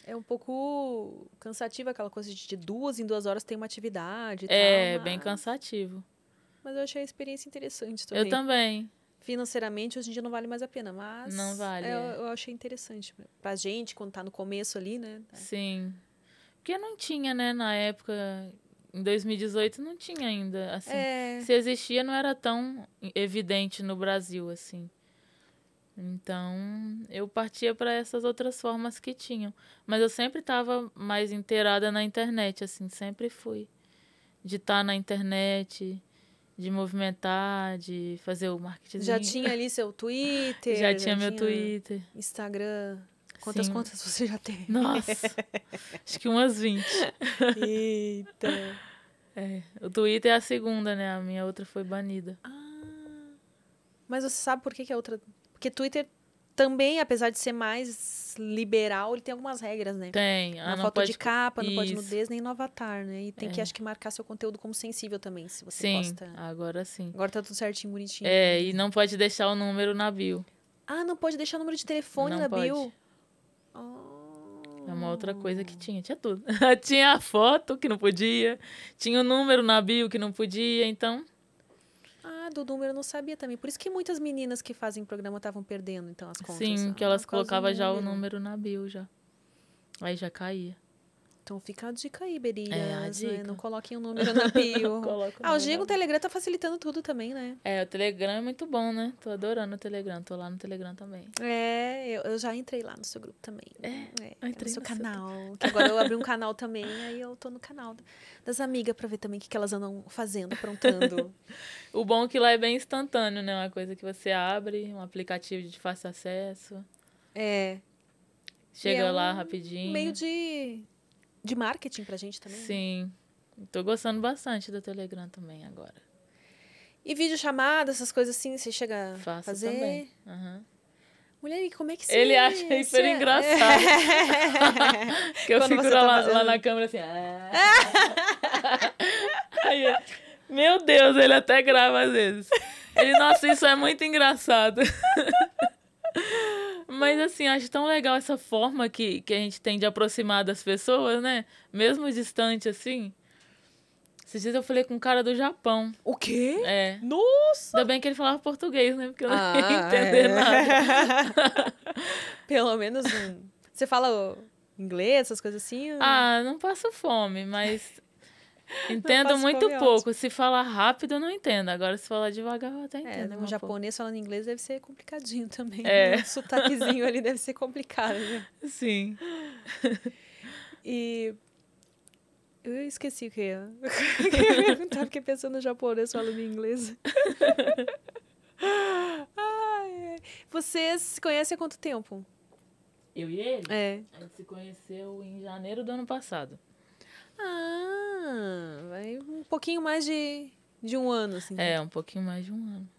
É um pouco cansativa aquela coisa de duas em duas horas tem uma atividade É, tal, bem mas- cansativo. Mas eu achei a experiência interessante também. Eu também. Financeiramente, hoje em dia não vale mais a pena, mas... Não vale, é, é. Eu, eu achei interessante. Pra gente, quando tá no começo ali, né? Sim. Porque não tinha, né, na época, em 2018 não tinha ainda, assim. É, Se existia, não era tão evidente no Brasil, assim. Então, eu partia para essas outras formas que tinham. Mas eu sempre estava mais inteirada na internet, assim, sempre fui. De estar na internet, de movimentar, de fazer o marketing. já tinha ali seu Twitter. Já tinha meu Twitter. Instagram. Quantas Sim. contas você já tem? Nossa, [laughs] acho que umas 20. Eita. É, o Twitter é a segunda, né? A minha outra foi banida. Ah, mas você sabe por que, que a outra. Porque Twitter também, apesar de ser mais liberal, ele tem algumas regras, né? Tem. Ah, Na foto pode... de capa, não pode Isso. nudez nem no avatar, né? E tem que, É. acho que, marcar seu conteúdo como sensível também, se você Sim, posta. agora sim. Agora tá tudo certinho, bonitinho. É, e não pode deixar o número na bio. Ah, não pode deixar o número de telefone Não na pode. bio? É uma outra coisa Ah. que tinha. Tinha tudo. [laughs] tinha a foto que não podia, tinha o número na bio que não podia, então. Ah, do número eu não sabia também. Por isso que muitas meninas que fazem programa estavam perdendo, então, as contas. sim, Ah, que elas causa do colocavam já o número na bio já. Aí já caía. Então fica a dica aí, Berias. É, a né? dica. Não coloquem o número na bio. [laughs] Ah, na o Telegram tá facilitando tudo também, né? É, o Telegram é muito bom, né? Tô adorando o Telegram. Tô lá no Telegram também. É, eu, eu já entrei lá no seu grupo também. É, eu entrei no seu no seu canal. Que agora eu abri um canal também, aí eu tô no canal das amigas pra ver também o que, que elas andam fazendo, aprontando. [laughs] O bom é que lá é bem instantâneo, né? Uma coisa que você abre, um aplicativo de fácil acesso. é. Chega é lá um rapidinho. Meio de, de marketing pra gente também. né? Sim. Tô gostando bastante do Telegram também agora. E vídeo chamada, essas coisas assim, você chega a Faço fazer. também. Aham. Mulher, e como é que você. Ele acha você- hiper engraçado. [laughs] Que eu Quando fico lá, tá lá fazendo- na câmera assim. "Ah." [laughs] Aí, eu, meu Deus, ele até grava às vezes. Ele, nossa, isso é muito engraçado. [laughs] Mas assim, acho tão legal essa forma que, que a gente tem de aproximar das pessoas, né? Mesmo distante assim. Esses dias eu falei com um cara do Japão. O quê? É. Nossa! Ainda bem que ele falava português, né? Porque eu não ia Ah, entender é. nada. [laughs] Pelo menos um. Você fala inglês, essas coisas assim? Ah, não passo fome, mas [laughs] entendo muito é pouco. Se falar rápido, eu não entendo. Agora, se falar devagar, eu até É, entendo. né, um um pouco. japonês falando inglês deve ser complicadinho também. É. né? O sotaquezinho ali deve ser complicado, né? [laughs] Sim. E. Eu esqueci o que ia. Eu ia [laughs] perguntar, fiquei pensando no japonês falando inglês. Ai, ai. Vocês se conhecem há quanto tempo? Eu e ele, É. a gente se conheceu em janeiro do ano passado. Ah, vai um pouquinho mais de, de um ano, assim. É, um pouquinho mais de um ano.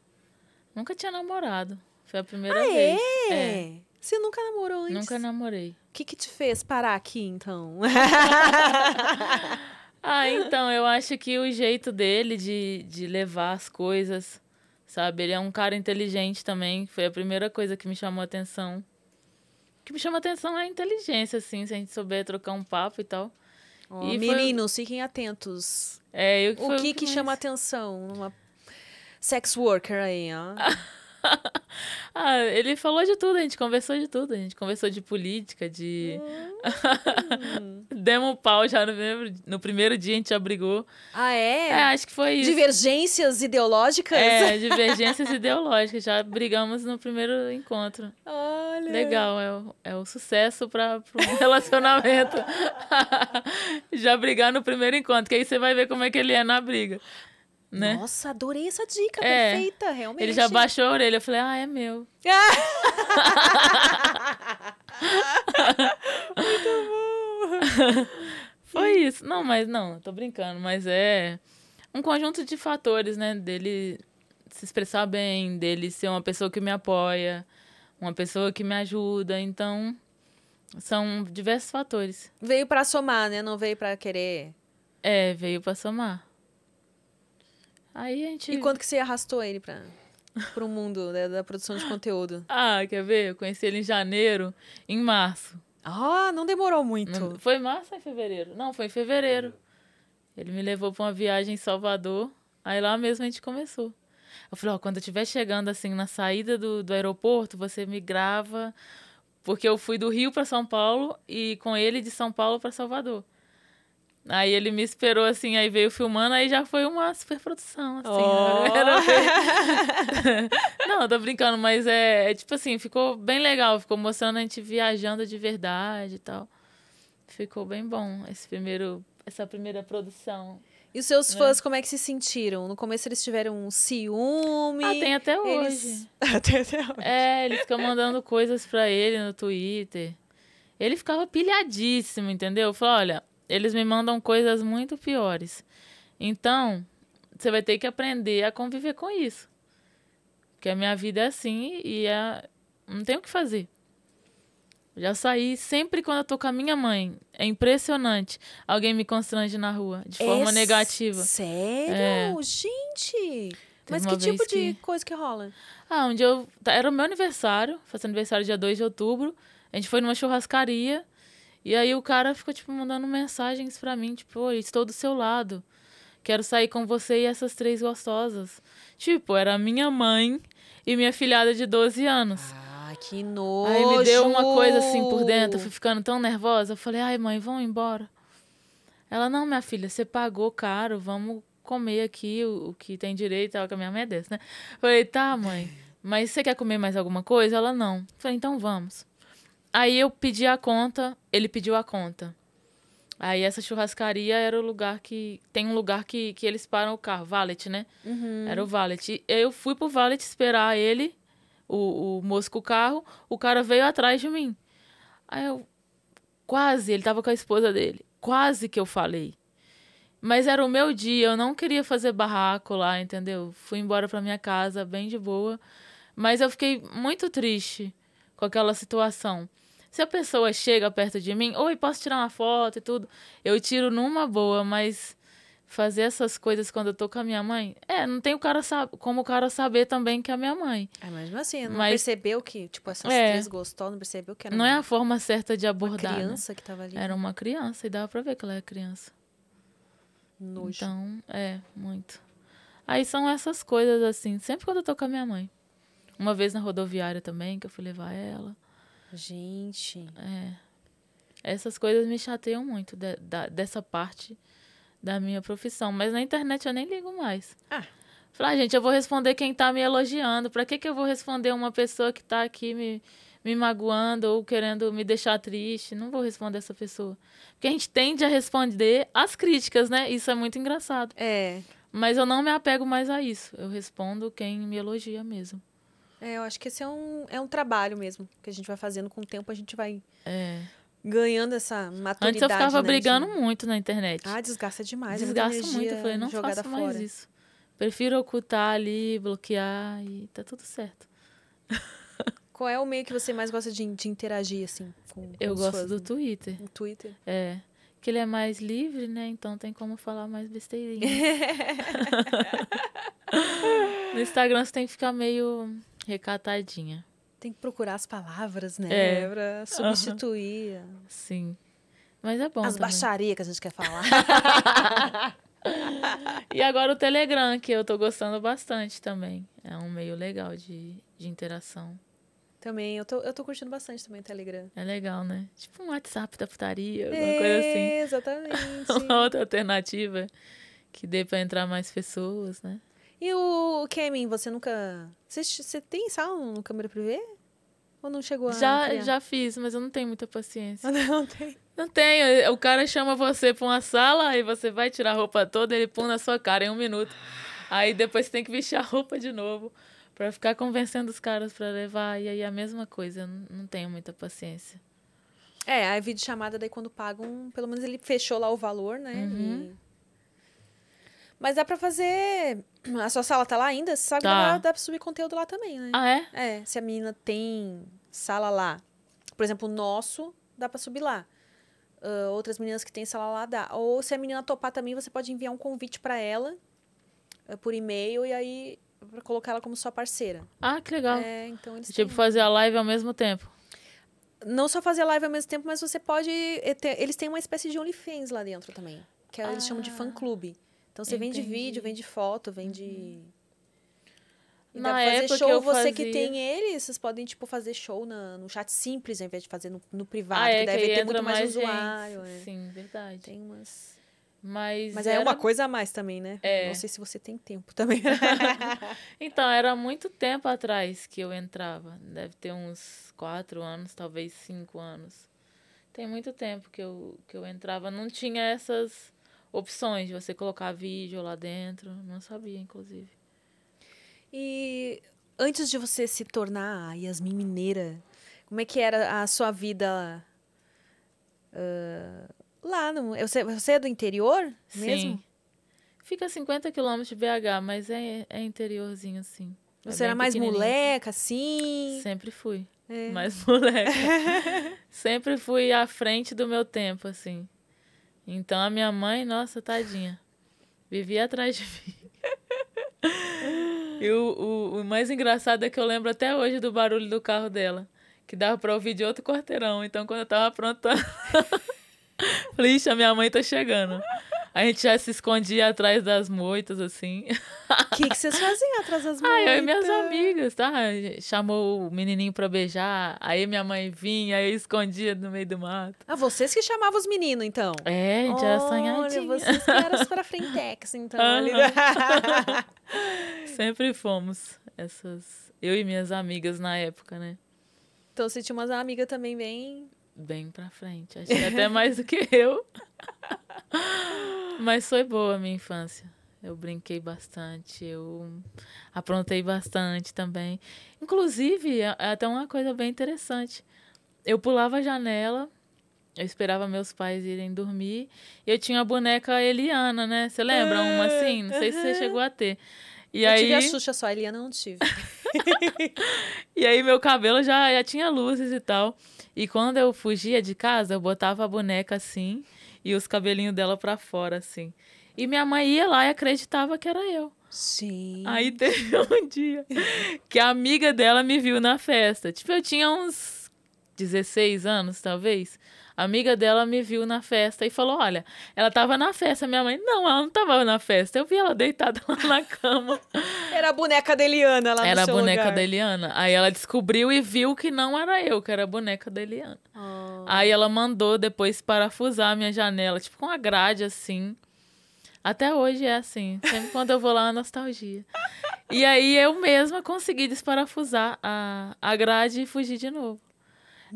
Nunca tinha namorado. Foi a primeira Ah, vez. é? Você nunca namorou antes? Nunca namorei. O que que te fez parar aqui, então? [laughs] [laughs] Ah, então, eu acho que o jeito dele de, de levar as coisas, sabe? Ele é um cara inteligente também. Foi a primeira coisa que me chamou a atenção. O que me chama a atenção é a inteligência, assim, se a gente souber trocar um papo e tal. Ó, E foi- meninos, fiquem atentos. É, eu O que que chama mais... atenção numa sex worker aí, ó? [laughs] [laughs] ah, ele falou de tudo, a gente conversou de tudo. A gente conversou de política, de. Hum. [laughs] Demos um pau já no primeiro, no primeiro dia, a gente já brigou. Ah, é? É, acho que foi isso. Divergências ideológicas? É, [laughs] divergências ideológicas. Já brigamos no primeiro encontro. Olha. Legal, é o, é o sucesso para um relacionamento. já brigar no primeiro encontro, que aí você vai ver como é que ele é na briga. Né? Nossa, adorei essa dica, é, perfeita, realmente. Ele já baixou a orelha, eu falei, ah, é meu. Muito [laughs] bom. Foi isso. Não, mas não, tô brincando, mas é um conjunto de fatores, né? Dele se expressar bem, dele ser uma pessoa que me apoia, uma pessoa que me ajuda, então são diversos fatores. Veio para somar, né? Não veio para querer. É, veio para somar. Aí a gente. E quando que você arrastou ele para o mundo da, da, produção de conteúdo? Ah, quer ver? Eu conheci ele em janeiro, em março. Ah, não demorou muito. Não, foi março ou em fevereiro? Não, foi em fevereiro. Ele me levou para uma viagem em Salvador. Aí lá mesmo a gente começou. Eu falei, ó, quando eu estiver chegando assim na saída do, do aeroporto, você me grava. Porque eu fui do Rio para São Paulo e com ele de São Paulo para Salvador. Aí ele me esperou assim, aí veio filmando, aí já foi uma super produção, assim. Oh. [laughs] [laughs] Não, tô brincando, mas é, é, tipo assim, ficou bem legal, ficou mostrando a gente viajando de verdade e tal. Ficou bem bom esse primeiro, essa primeira produção. E os seus né? fãs, como é que se sentiram? No começo eles tiveram um ciúme. Ah, tem até hoje. [laughs] Eles... até, até hoje. É, eles ficam mandando coisas para ele no Twitter. Ele ficava pilhadíssimo, entendeu? Falou, olha, eles me mandam coisas muito piores. Então, você vai ter que aprender a conviver com isso. Porque a minha vida é assim e é... não tem o que fazer. Já saí sempre quando eu tô com a minha mãe. É impressionante. Alguém me constrange na rua, de forma é negativa. Sério? É. Gente! Mas que tipo que... de coisa que rola? Ah, onde eu. Era o meu aniversário, faço aniversário dia 2 de outubro. A gente foi numa churrascaria. E aí o cara ficou, tipo, mandando mensagens pra mim, tipo, oi, estou do seu lado. Quero sair com você e essas três gostosas. Tipo, era minha mãe e minha filhada de 12 anos. Ah, que nojo! Aí me deu uma coisa assim por dentro, eu fui ficando tão nervosa. Eu falei, ai, mãe, vão embora. Ela, não, minha filha, você pagou caro, vamos comer aqui o, o que tem direito. Ela, que a minha mãe é desse, né? Eu falei, tá, mãe, mas você quer comer mais alguma coisa? Ela, não. Eu falei, então vamos. Aí eu pedi a conta, ele pediu a conta. Aí essa churrascaria era o lugar que. Tem um lugar que, que eles param o carro, valet, né? Uhum. Era o valet. Eu fui pro valet esperar ele, o, o moço com o carro, o cara veio atrás de mim. Aí eu. Quase, ele tava com a esposa dele. Quase que eu falei. Mas era o meu dia, eu não queria fazer barraco lá, entendeu? Fui embora pra minha casa, bem de boa. Mas eu fiquei muito triste com aquela situação. Se a pessoa chega perto de mim, oi, posso tirar uma foto e tudo, eu tiro numa boa, mas fazer essas coisas quando eu tô com a minha mãe, é, não tem o cara como o cara saber também que é a minha mãe. É, mesmo assim, não mas, percebeu que, tipo, essas é, três gostou, não percebeu que era Não uma, é a forma certa de abordar. Uma criança né? que tava ali. Era uma criança e dava pra ver que ela era criança. Nojo. Então, é, muito. Aí são essas coisas assim, sempre quando eu tô com a minha mãe. Uma vez na rodoviária também, que eu fui levar ela. Gente. É. Essas coisas me chateiam muito de, da, dessa parte da minha profissão. Mas na internet eu nem ligo mais. Ah. Falei, ah, gente, eu vou responder quem tá me elogiando. Pra que, que eu vou responder uma pessoa que tá aqui me, me magoando ou querendo me deixar triste? Não vou responder essa pessoa. Porque a gente tende a responder as críticas, né? Isso é muito engraçado. É. Mas eu não me apego mais a isso. Eu respondo quem me elogia mesmo. É, eu acho que esse é um, é um trabalho mesmo que a gente vai fazendo com o tempo, a gente vai é. ganhando essa maturidade. Antes eu ficava né, brigando de... muito na internet. Ah, desgasta demais. É desgasta muito. Eu falei, não faço fora. mais isso. Prefiro ocultar ali, bloquear e tá tudo certo. [laughs] Qual é o meio que você mais gosta de, de interagir, assim? Com, com eu gosto fãs, do né? Twitter. No Twitter? É. Que ele é mais livre, né? Então tem como falar mais besteirinha. [laughs] [laughs] no Instagram você tem que ficar meio recatadinha. Tem que procurar as palavras, né? É. Pra substituir. Sim. Mas é bom. As também. baixarias que a gente quer falar. [laughs] e agora o Telegram, que eu tô gostando bastante também. É um meio legal de, de interação. Também, eu tô, eu tô curtindo bastante também o Telegram. É legal, né? Tipo um WhatsApp da putaria, alguma é, coisa assim. Exatamente. [laughs] Uma outra alternativa que dê pra entrar mais pessoas, né? E o Kemin, você nunca. Você, você tem sala no câmera privê? Ou não chegou a. Já, criar? já fiz, mas eu não tenho muita paciência. [laughs] Não tem. Não tenho. O cara chama você pra uma sala, aí você vai tirar a roupa toda, ele põe na sua cara em um minuto. Aí depois você tem que vestir a roupa de novo para ficar convencendo os caras para levar. E aí a mesma coisa, eu não tenho muita paciência. É, a videochamada daí quando pagam, pelo menos ele fechou lá o valor, né? Uhum. E... Mas dá pra fazer. A sua sala tá lá ainda? Você sabe Tá. que dá, pra subir conteúdo lá também, né? Ah, é? É, se a menina tem sala lá. Por exemplo, o nosso, dá pra subir lá. Ah, outras meninas que têm sala lá, dá. Ou se a menina topar também, você pode enviar um convite pra ela ah, por e-mail e aí pra colocar ela como sua parceira. Ah, que legal. É, então eles Tipo, têm- fazer a live ao mesmo tempo. Não só fazer live ao mesmo tempo, mas você pode. eh, Eles têm uma espécie de OnlyFans lá dentro também. Que eles chamam de Ah, fã-clube. Então você vende entendi. Uhum. vídeo, vende foto, vende. E dá Na pra fazer show, você que fazia- tem ele, vocês podem, tipo, fazer show na, no chat simples, ao invés de fazer no, no privado, ah, é, que deve que ter muito mais, mais usuário. é. Sim, verdade. Tem umas. Mas, Mas é era- uma coisa a mais também, né? É. Não sei se você tem tempo também. [laughs] [laughs] Então, era muito tempo atrás que eu entrava. Deve ter uns quatro anos, talvez cinco anos. Tem muito tempo que eu, que eu entrava. Não tinha essas opções de você colocar vídeo lá dentro. Não sabia, inclusive. E antes de você se tornar a Yasmin Mineira, como é que era a sua vida ah, lá? No, você, você é do interior mesmo? Sim. Fica a 50 quilômetros de BH, mas é, é interiorzinho, assim. É Você bem era mais moleca, assim? Sempre fui. É. Mais [laughs] moleca. [laughs] Sempre fui à frente do meu tempo, assim. Então a minha mãe, nossa, tadinha. Vivia atrás de mim. E o, o, o mais engraçado é que eu lembro até hoje do barulho do carro dela. Que dava pra ouvir de outro quarteirão. Então quando eu tava aprontando. [laughs] Falei, ixi, a minha mãe tá chegando. A gente já se escondia atrás das moitas, assim. O que, que vocês faziam atrás das Ah, eu e minhas moitas? amigas, tá? Chamou o menininho pra beijar, aí minha mãe vinha, aí eu escondia no meio do mato. Ah, vocês que chamavam os meninos, então? É, a gente era Olha, sonhadinha. vocês que eram para frentex, então. Ali. [laughs] Sempre fomos essas... Eu e minhas amigas na época, né? então você tinha umas amigas também bem... Bem pra frente. Acho que até mais do que eu. [laughs] Mas foi boa a minha infância. Eu brinquei bastante, eu aprontei bastante também. Inclusive, é é até uma coisa bem interessante. Eu pulava a janela, eu esperava meus pais irem dormir, e eu tinha a boneca Eliana, né? Você lembra uma assim? Não sei se você chegou a ter. E eu aí, tive a Xuxa só, a Eliana não tive. [laughs] e aí meu cabelo já, já tinha luzes e tal. E quando eu fugia de casa, eu botava a boneca assim e os cabelinhos dela pra fora, assim. E minha mãe ia lá e acreditava que era eu. Sim. Aí teve [laughs] um dia que a amiga dela me viu na festa. Tipo, eu tinha uns 16 anos, talvez. A amiga dela me viu na festa e falou: Olha, ela tava na festa. Minha mãe, não, ela não tava na festa. Eu vi ela deitada lá na cama. [laughs] Era a boneca da Eliana lá Era no a boneca lugar. da Eliana. Aí ela descobriu e viu que não era eu, que era a boneca da Eliana. Ah. Aí ela mandou depois parafusar a minha janela, tipo com uma grade assim. Até hoje é assim. Sempre quando eu vou lá, é nostalgia. E aí eu mesma consegui desparafusar a, a grade e fugir de novo.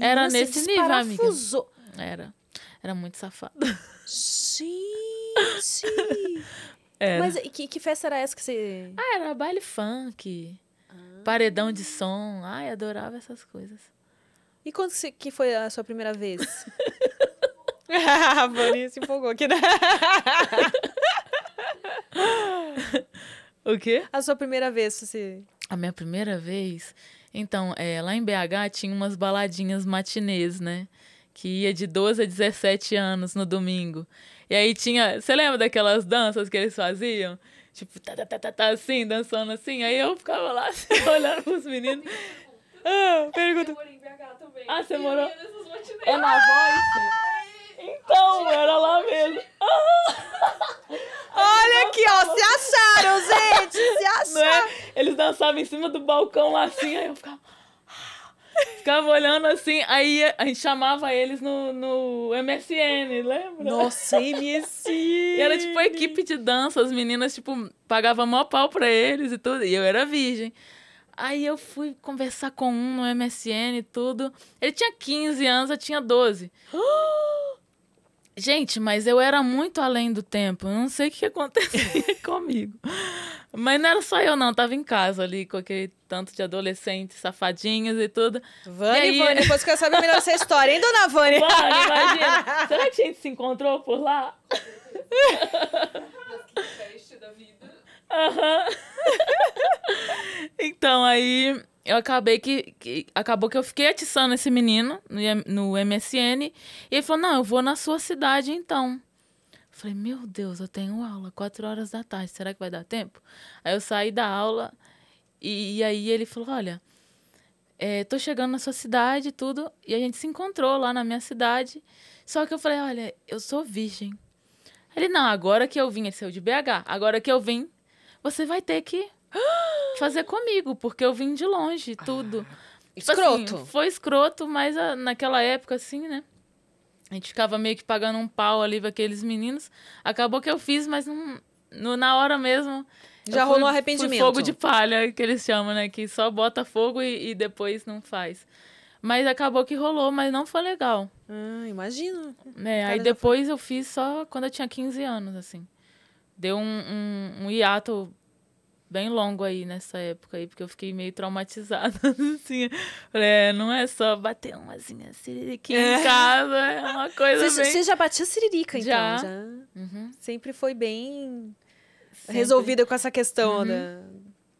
Era Menina, você nesse nível, amiga. Era. Era muito safado. Gente! [laughs] Era. Mas que, que festa era essa que você... Ah, era baile funk. Paredão de som. Ai, adorava essas coisas. E quando você- que foi a sua primeira vez? [laughs] [laughs] a Vani se empolgou aqui, né? O quê? A sua primeira vez, você... A minha primeira vez. Então, é, lá em BH tinha umas baladinhas matinês, né? Que ia de 12 a 17 anos no domingo. E aí tinha. Você lembra daquelas danças que eles faziam? Tipo, tá, tá, tá, tá, tá, assim, dançando assim. Aí eu ficava lá [laughs] assim, olhando pros meninos. Ah, pergunta. Ah, você morou? É na voz? Então, era lá mesmo. [laughs] Olha Aqui, ó, se acharam, gente! Se acharam! Não é? Eles dançavam em cima do balcão lá assim, aí eu ficava. Ficava olhando assim, aí a gente chamava eles no, no MSN, lembra? Nossa, MSN! E era tipo a equipe de dança, as meninas, tipo, pagavam mó pau pra eles e tudo, e eu era virgem. Aí eu fui conversar com um no MSN e tudo. Ele tinha 15 anos, eu tinha 12. [gasps] [gasps] Gente, mas eu era muito além do tempo. Eu não sei o que acontecia [laughs] comigo. Mas não era só eu, não. Eu tava em casa ali com aquele tanto de adolescentes safadinhos e tudo. Vânia, E aí- Vânia, [laughs] depois quero saber melhor essa história, hein, dona Vânia? Mano, imagina. [laughs] Será que a gente se encontrou por lá? Aham. Então, aí eu acabei que, que- Acabou que eu fiquei atiçando esse menino no, no MSN. E ele falou: Não, eu vou na sua cidade então. Eu falei: Meu Deus, eu tenho aula, quatro horas da tarde, será que vai dar tempo? Aí eu saí da aula e, e aí ele falou: Olha, é, tô chegando na sua cidade e tudo. E a gente se encontrou lá na minha cidade. Só que eu falei: Olha, eu sou virgem. Ele: Não, agora que eu vim, ele saiu de BH, agora que eu vim, você vai ter que fazer comigo, porque eu vim de longe, tudo. Tipo assim, Escroto. foi escroto, mas ah, naquela época, assim, né? A gente ficava meio que pagando um pau ali pra aqueles meninos. Acabou que eu fiz, mas não, no- na hora mesmo. Já rolou fui arrependimento. fogo de palha, que eles chamam, né? Que só bota fogo e, e depois não faz. Mas acabou que rolou, mas não foi legal. Ah, imagino. Cara, Aí depois eu fiz só quando eu tinha 15 anos, assim. Deu um, um, um hiato bem longo aí nessa época aí, porque eu fiquei meio traumatizada, [laughs] assim. É, não é só bater uma assim, siririquinha em casa, é uma [laughs] coisa Você, bem... você já batia siririca, então? Já. Já. Uhum, Sempre foi bem sempre. resolvida com essa questão Uhum. da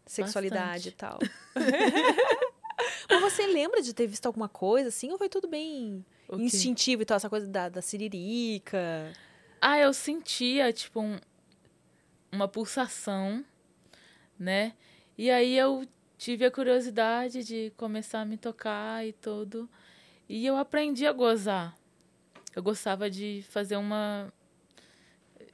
sexualidade e tal. [laughs] Mas você lembra de ter visto alguma coisa assim? Ou foi tudo bem instintivo e tal? Essa coisa da, da siririca? Ah, eu sentia, tipo, um- uma pulsação, né? E aí eu tive a curiosidade de começar a me tocar e tudo. E eu aprendi a gozar. Eu gostava de fazer uma.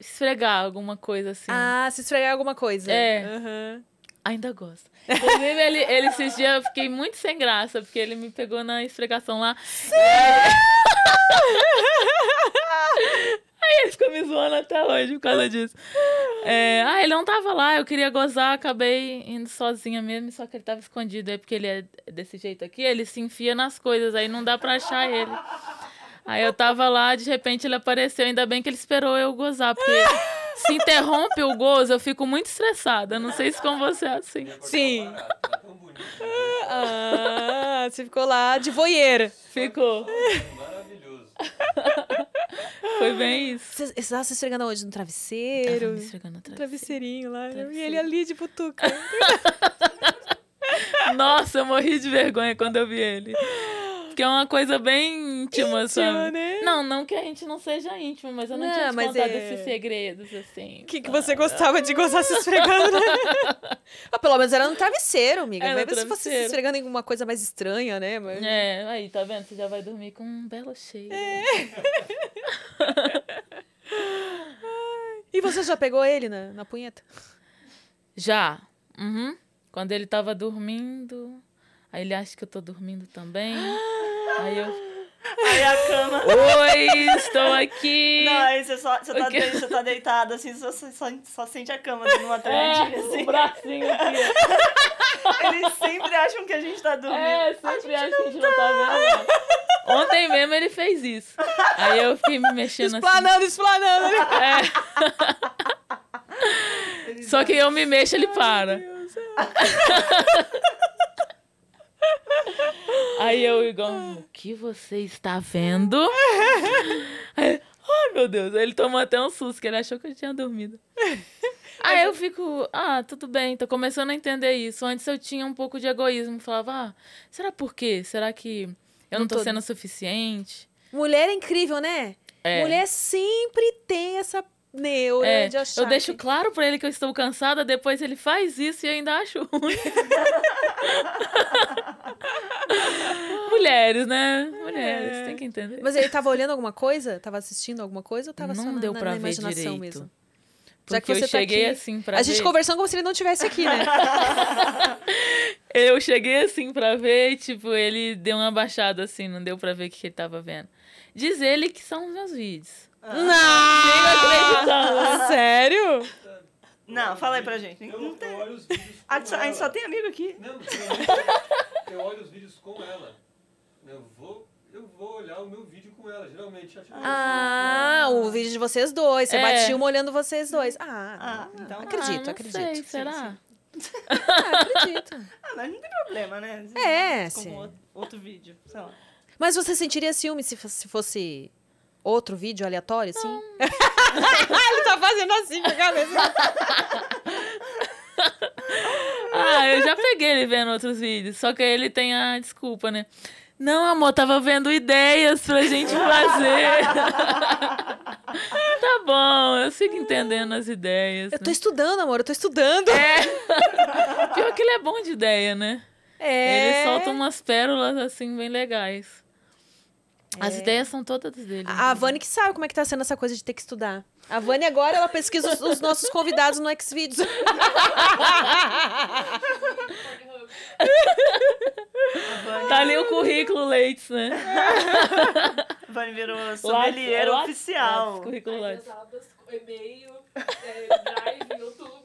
esfregar alguma coisa assim. Ah, se esfregar alguma coisa. É. Aham. Ainda gosto. Inclusive, ele, ele esses dias eu fiquei muito sem graça, porque ele me pegou na esfregação lá. [laughs] Aí ele ficou me zoando até hoje por causa disso. É, ah, ele não tava lá, eu queria gozar, acabei indo sozinha mesmo, só que ele tava escondido. Aí porque ele é desse jeito aqui, ele se enfia nas coisas, aí não dá pra achar ele. Aí eu tava lá, de repente ele apareceu, ainda bem que ele esperou eu gozar, porque se interrompe o gozo, eu fico muito estressada. Não sei se com você é assim. Sim. Ah, você ficou lá de voeira. Ficou. Maravilhoso. Foi bem isso. Você você tava se esfregando onde? No Tava travesseiro? me esfregando No atrás. travesseirinho lá. E Travesseiro. ele ali de butuca. [laughs] Nossa, eu morri de vergonha quando eu vi ele. Porque é uma coisa bem íntima, sabe? né? Não, não que a gente não seja íntimo, mas eu não, Não, tinha te contado é- esses segredos, assim. O que, que você gostava de gozar se esfregando, né? [laughs] ah, pelo menos era no travesseiro, amiga. Era ver se fosse se esfregando em alguma coisa mais estranha, né? Mas- É, aí, tá vendo? Você já vai dormir com um belo cheiro. É. E você já pegou ele na, na punheta? Já. Uhum. Quando ele tava dormindo, aí ele acha que eu tô dormindo também. [gasps] aí eu. Aí a cama. Oi, estou [laughs] aqui! Não, aí você, só, você, tá, de- você tá deitado assim, só, só, só sente a cama dando uma tremidinha É, assim. o bracinho aqui. [laughs] Eles sempre acham que a gente tá dormindo. É, sempre acho que a gente não tá vendo. não. Ontem mesmo ele fez isso. Aí eu fiquei me mexendo assim. Explanando, explanando. né? É. [laughs] Só que eu me mexo, ele para. Aí eu, igual, o que você está vendo? [laughs] Aí, ai, meu Deus. Aí ele tomou até um susto, que ele achou que eu tinha dormido. [laughs] Aí eu fico, ah, tudo bem, tô começando a entender isso. Antes eu tinha um pouco de egoísmo. Falava, ah, será por quê? Será que eu não, tô- sendo suficiente? Mulher é incrível, né? É. Mulher sempre tem essa neura É, de achar. eu deixo que- claro pra ele que eu estou cansada, depois ele faz isso e eu ainda acho ruim. [laughs] Mulheres, né? Mulheres, É. tem que entender. Mas ele tava olhando alguma coisa? Tava assistindo alguma coisa ou tava não na, deu pra na ver imaginação direito. mesmo? Já que você eu tá cheguei aqui, assim pra A gente ver. conversando como se ele não tivesse aqui, né? [laughs] Eu cheguei assim pra ver e, tipo, ele deu uma baixada assim, não deu pra ver o que que ele tava vendo. Diz ele que são os meus vídeos. Não! Sério? Não, fala aí pra gente. Eu, Não eu tem... olho os vídeos com A gente só- a gente só ela. tem amigo aqui. Não, eu, eu olho os vídeos com ela. Eu vou, eu vou olhar o meu vídeo com ela, geralmente. Ah, o vídeo de vocês dois. Você É. batia uma olhando vocês dois. Ah, Ah, então- acredito, ah, não acredito. Sei, será? [laughs] Ah, acredito. Ah, mas não tem problema, né? É, Com sim. outro, outro vídeo, sei lá. Mas você sentiria ciúme se fosse, se fosse outro vídeo aleatório, assim? [laughs] Ele tá fazendo assim com a cabeça. Ah, eu já peguei ele vendo outros vídeos, só que ele tem a desculpa, né? Não, amor, tava vendo ideias pra gente fazer. [laughs] tá bom, eu sigo entendendo as ideias. Eu tô né? estudando, amor, eu tô estudando. Pior que ele é bom de ideia, né? É. Ele solta umas pérolas assim bem legais. As É. ideias são todas dele. A a Vani que sabe como é que tá sendo essa coisa de ter que estudar. A Vani agora, ela pesquisa os, os nossos convidados no Xvideos. [laughs] Tá ali o currículo Leite, né? Vani virou sommelier Lattes- oficial. Lattes, currículo Lattes. E-mail, é, drive, YouTube.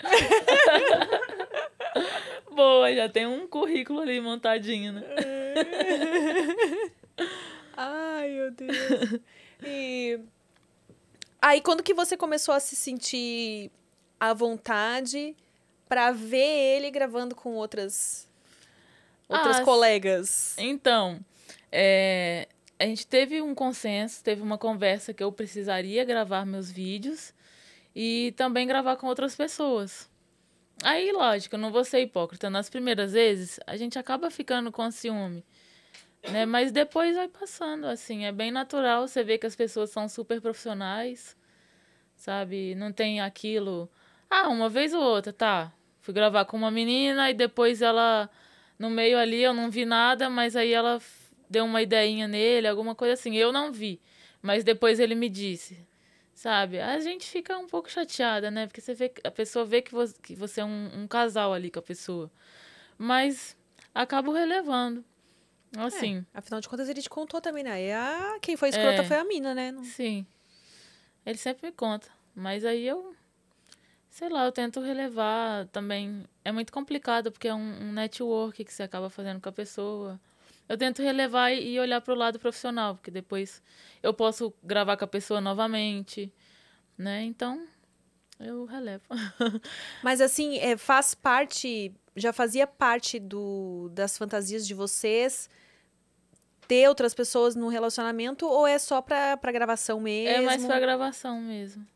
[laughs] Boa, já tem um currículo ali montadinho, né? [laughs] Ai, meu Deus. E aí, quando que você começou a se sentir à vontade pra ver ele gravando com outras outras Ah, colegas? Então, é, a gente teve um consenso, teve uma conversa que eu precisaria gravar meus vídeos e também gravar com outras pessoas. Aí, lógico, eu não vou ser hipócrita. Nas primeiras vezes, a gente acaba ficando com ciúme. Né? Mas depois vai passando, assim, é bem natural. Você vê que as pessoas são super profissionais, sabe? Não tem aquilo. Ah, uma vez ou outra, tá. Fui gravar com uma menina e depois ela no meio ali eu não vi nada, mas aí ela deu uma ideinha nele, alguma coisa assim. Eu não vi, mas depois ele me disse. Sabe? A gente fica um pouco chateada, né? Porque você vê, a pessoa vê que você, que você é um, um casal ali com a pessoa. Mas acabo relevando. Assim, Afinal de contas, ele te contou também, né? E a... quem foi escrota É. foi a mina, né? Não- sim. Ele sempre me conta. Mas aí eu. Sei lá, eu tento relevar também. É muito complicado, porque é um, um network que você acaba fazendo com a pessoa. Eu tento relevar e olhar para o lado profissional, porque depois eu posso gravar com a pessoa novamente, né? Então, eu relevo. [laughs] Mas assim, é, faz parte, já fazia parte do, das fantasias de vocês ter outras pessoas no relacionamento ou é só pra, pra gravação mesmo? É mais pra gravação mesmo.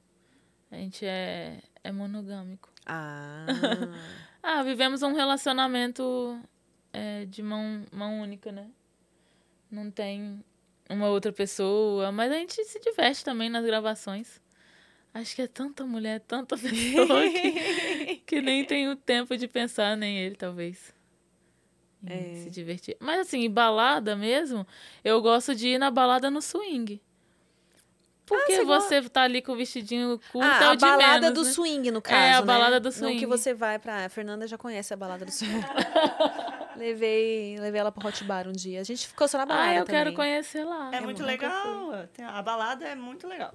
A gente é, é monogâmico. Ah. [laughs] Ah, vivemos um relacionamento é, de mão, mão única, né? Não tem uma outra pessoa, mas a gente se diverte também nas gravações. Acho que é tanta mulher, tanta [laughs] pessoa que, [laughs] que nem tem o tempo de pensar, nem ele, talvez. Em É. Se divertir. Mas assim, em balada mesmo, eu gosto de ir na balada no swing. Porque você você tá ali com o vestidinho curto, é Ah, o a balada menos, do né? swing, no caso, É, a né? balada do Não swing. que você vai pra... A Fernanda já conhece a balada do swing. [laughs] levei, levei ela pro Hot Bar um dia. A gente ficou só na balada Ah, eu também. quero conhecer lá. É Eu muito legal. A balada é muito legal.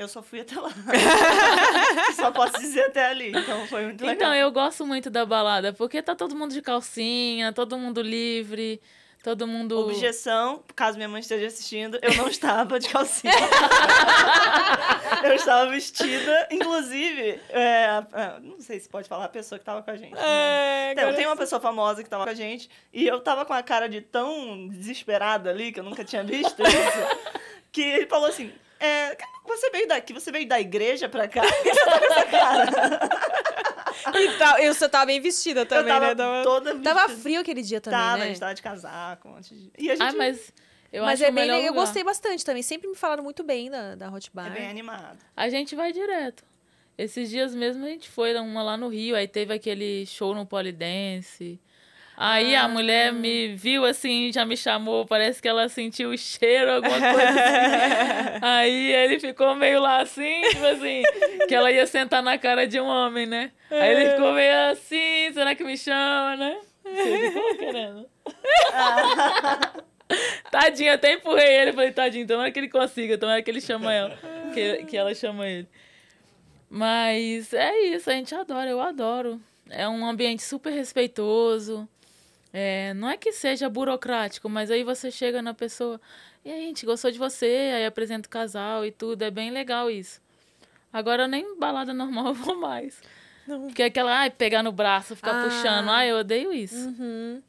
Eu só fui até lá. [laughs] só posso dizer até ali. Então foi muito legal. Então, eu gosto muito da balada, porque tá todo mundo de calcinha, todo mundo livre, todo mundo. Objeção, caso minha mãe esteja assistindo, eu não estava de calcinha. [laughs] eu estava vestida, inclusive, é, a- não sei se pode falar a pessoa que estava com a gente. né? É, Então, tem uma pessoa famosa que estava com a gente e eu tava com a cara de tão desesperada ali, que eu nunca tinha visto isso, que ele falou assim: é, você veio daqui, você veio da igreja pra cá? [laughs] Por que você tá com essa cara? [laughs] E tal, eu só tava bem vestida também, eu tava né? Tava, toda vestida. tava frio aquele dia também, Tava, a né? gente tava de casaco, um monte de... E a gente Ah, mas eu Mas acho é o bem. Eu lugar. gostei bastante também. Sempre me falaram muito bem da, da Hot Bar. é bem animado. A gente vai direto. Esses dias mesmo a gente foi uma lá no Rio, aí teve aquele show no Polidense. Aí a mulher me viu assim, já me chamou, parece que ela sentiu o cheiro, alguma coisa assim. [laughs] Aí ele ficou meio lá assim, tipo assim, que ela ia sentar na cara de um homem, né? Aí ele ficou meio assim, será que me chama, né? Ele ficou querendo. [laughs] Tadinho, até empurrei ele, falei, tadinho, tomara que ele consiga, tomara que ele chama ela, que, que ela chama ele. Mas é isso, a gente adora, eu adoro. É um ambiente super respeitoso. É, não é que seja burocrático, mas aí você chega na pessoa, e aí, a gente gostou de você, aí apresenta o casal e tudo, é bem legal isso. Agora nem balada normal eu vou mais. Não. Porque é aquela, ai, pegar no braço, ficar Ah. puxando, ai, eu odeio isso. Uhum.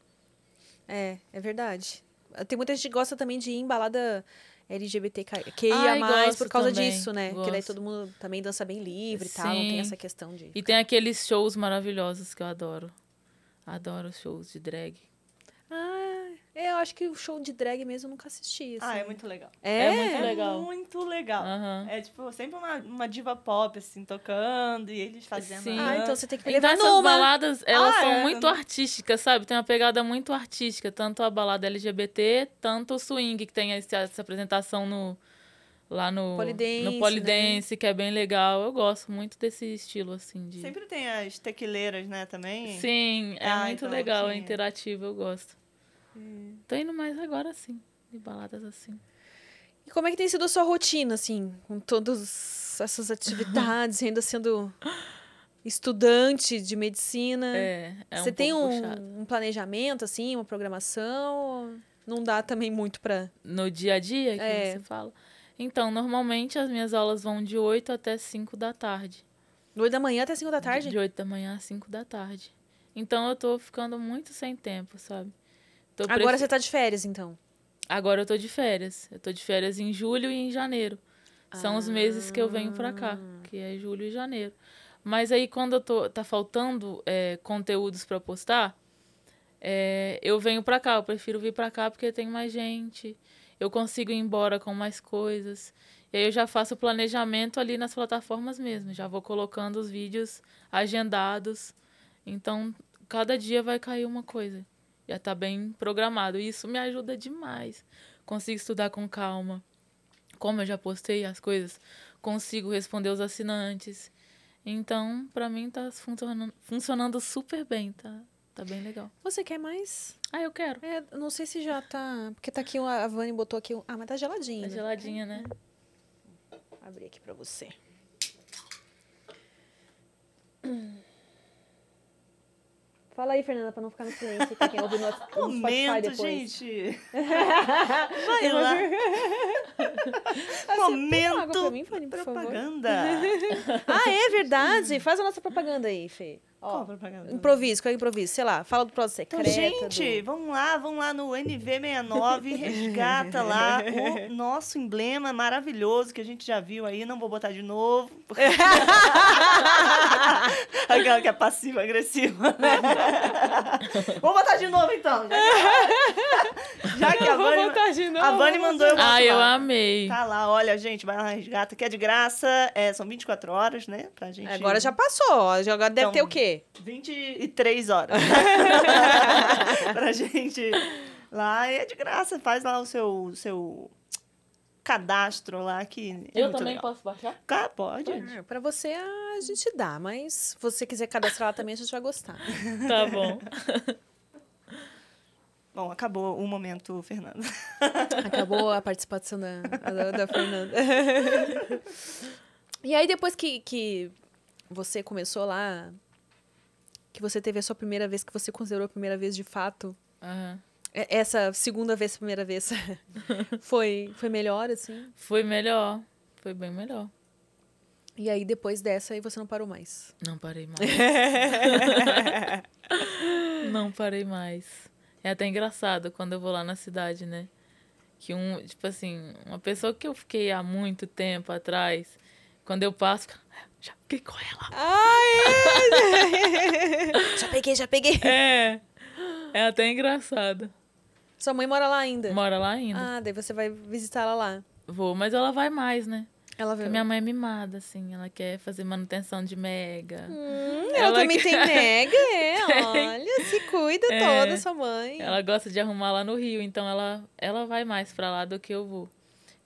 É, é verdade. Tem muita gente que gosta também de ir em balada LGBTQIA+, Ai, gosto por causa também, disso, né? Que daí gosto. todo mundo também dança bem livre e tal, não tem essa questão de... E tem aqueles shows maravilhosos que eu adoro. Adoro os shows de drag. Ah, eu acho que o show de drag mesmo eu nunca assisti, assim. Ah, é muito legal. É? É muito É legal. muito legal. Aham. É tipo sempre uma, uma diva pop, assim, tocando e eles fazendo. Sim. Ah, então você tem que me Então levar essas numa. baladas, elas Ah, são é. muito artísticas, sabe? Tem uma pegada muito artística, tanto a balada LGBT, tanto o swing, que tem esse- essa apresentação no lá no Polidense, no polidense, que é bem legal. Eu gosto muito desse estilo assim de Sempre tem as tequileiras, né, também. Sim, é Ah, muito então legal, é interativo, eu gosto. Tô indo mais agora sim, de baladas assim. E como é que tem sido a sua rotina, assim, com todas essas atividades, [laughs] ainda sendo estudante de medicina? É, é você um tem pouco um, um planejamento, assim, uma programação? Não dá também muito pra... No dia a dia que É. você fala. Então, normalmente as minhas aulas vão de 8 até 5 da tarde. Do 8 da manhã até 5 da tarde? De 8 da manhã às 5 da tarde. Então eu tô ficando muito sem tempo, sabe? Tô Agora prefe- você tá de férias, então. Agora eu tô de férias. Eu tô de férias em julho e em janeiro. São os meses que eu venho pra cá, Ah. que é julho e janeiro. Mas aí quando eu tô tá faltando é, conteúdos pra postar, é, eu venho pra cá. Eu prefiro vir pra cá porque tem mais gente. Eu consigo ir embora com mais coisas. E aí eu já faço o planejamento ali nas plataformas mesmo. Já vou colocando os vídeos agendados. Então, cada dia vai cair uma coisa. Já tá bem programado. E isso me ajuda demais. Consigo estudar com calma. Como eu já postei as coisas, consigo responder os assinantes. Então, pra mim tá funcionando, funcionando super bem, tá? Tá bem legal. Você quer mais? Ah, eu quero. É, não sei se já tá... Porque tá aqui, a Vani botou aqui... Ah, mas tá geladinho. Tá né? geladinha, né? Vou abrir aqui pra você. Fala aí, Fernanda, pra não ficar no silêncio. Pra quem ouve no, no [laughs] Momento, depois. gente. [laughs] Vai lá. [laughs] Momento mim, Fanny, por favor? propaganda. Ah, é verdade. Faz a nossa propaganda aí, Fê. Qual Ó, propaganda? improviso, qual é improviso? Sei lá, fala do Prosa Então, Secreta. gente, do- vamos lá, vamos lá no NV69, [laughs] resgata lá o nosso emblema maravilhoso que a gente já viu aí, não vou botar de novo. porque- [laughs] Aquela que é passiva-agressiva. né? [laughs] vou botar de novo então. Já que, já que a Vou Vani, botar de novo, a Vani vou mandou eu Ah, eu amei. Tá lá, olha, gente, vai lá, resgata, que é de graça. É, são 24 horas, né? Pra gente. Agora já passou. Agora deve Então, ter o quê? 23 horas. [laughs] pra gente lá. E é de graça. Faz lá o seu, seu cadastro lá que é eu muito também legal. posso baixar? Cá, pode. É, Pra você a gente dá, mas se você quiser cadastrar lá também, a gente vai gostar. [laughs] Tá bom. [laughs] Bom, acabou o momento, Fernando. Acabou a participação da, da, da Fernanda. e aí, depois que, que você começou lá, que você teve a sua primeira vez, que você considerou a primeira vez de fato, é- essa segunda vez, primeira vez, [laughs] foi, foi melhor, assim? Foi melhor. Foi bem melhor. E aí, depois dessa, aí você não parou mais. Não parei [laughs] mais. Não parei mais. É até engraçado quando eu vou lá na cidade, né? Que um, tipo assim, uma pessoa que eu fiquei há muito tempo atrás, quando eu passo, "Ah, já fiquei com ela. Ai! já peguei, já peguei. É. É até engraçado. Sua mãe mora lá ainda? Mora lá ainda. Ah, daí você vai visitar ela lá. Vou, mas ela vai mais, né? Ela Porque veio. minha mãe é mimada, assim. Ela quer fazer manutenção de mega. Hum, ela, também quer- tem [laughs] mega, é. Olha, se cuida É. toda, sua mãe. Ela gosta de arrumar lá no Rio, então ela, ela vai mais pra lá do que eu vou.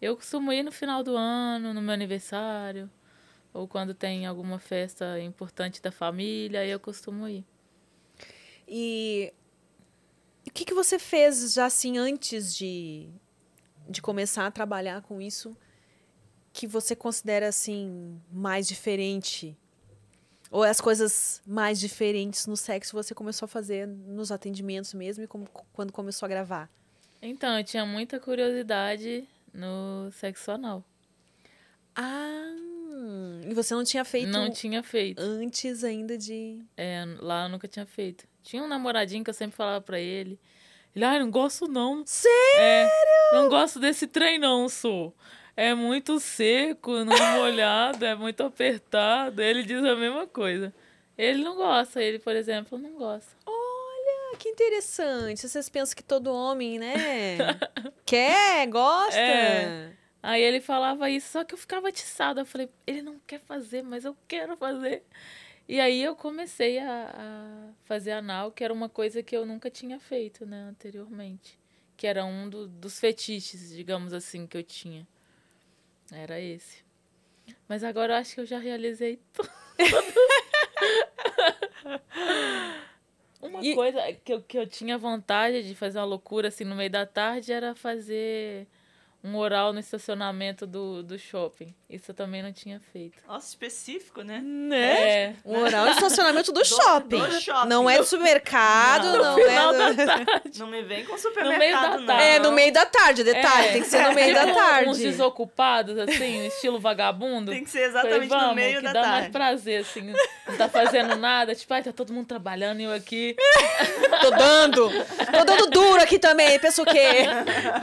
Eu costumo ir no final do ano, no meu aniversário, ou quando tem alguma festa importante da família, aí eu costumo ir. E o que, que você fez já assim antes de, de começar a trabalhar com isso que você considera assim mais diferente? Ou as coisas mais diferentes no sexo você começou a fazer nos atendimentos mesmo e como, quando começou a gravar? Então, eu tinha muita curiosidade no sexo anal. Ah, e você não tinha feito Não tinha feito. antes ainda de. É, lá eu nunca tinha feito. Tinha um namoradinho que eu sempre falava pra ele. Ele, ai, não gosto não. Sério? É, não gosto desse trem não, sou. É muito seco, não molhado, é muito apertado. Ele diz a mesma coisa. Ele não gosta, ele, por exemplo, não gosta. Olha, que interessante. Vocês pensam que todo homem, né? [laughs] quer, gosta. É. Aí ele falava isso, só que eu ficava atiçada. Eu falei, ele não quer fazer, mas eu quero fazer. E aí eu comecei a, a fazer anal, que era uma coisa que eu nunca tinha feito, né, anteriormente. Que era um do- dos fetiches, digamos assim, que eu tinha. Era esse. Mas agora eu acho que eu já realizei [laughs] tudo. Uma E- coisa que eu, que eu tinha vontade de fazer uma loucura assim no meio da tarde era fazer um oral no estacionamento do, do shopping. Isso eu também não tinha feito. Nossa, específico, né? Né? É. Um oral no estacionamento do [laughs] shopping. do shopping. Não é do supermercado, Não. não, No final é. do- da [laughs] tarde. Não me vem com meio supermercado, da não. tarde. É no meio da tarde, detalhe. É. Tem que ser no meio da Tipo, tarde. Uns desocupados, assim, estilo vagabundo. Tem que ser Falei, exatamente vamos, no meio que da dá mais tarde. prazer, assim. Não tá fazendo nada. Tipo, ai, tá todo mundo trabalhando e eu aqui. Tô dando. Tô dando duro aqui também. Pensa o quê?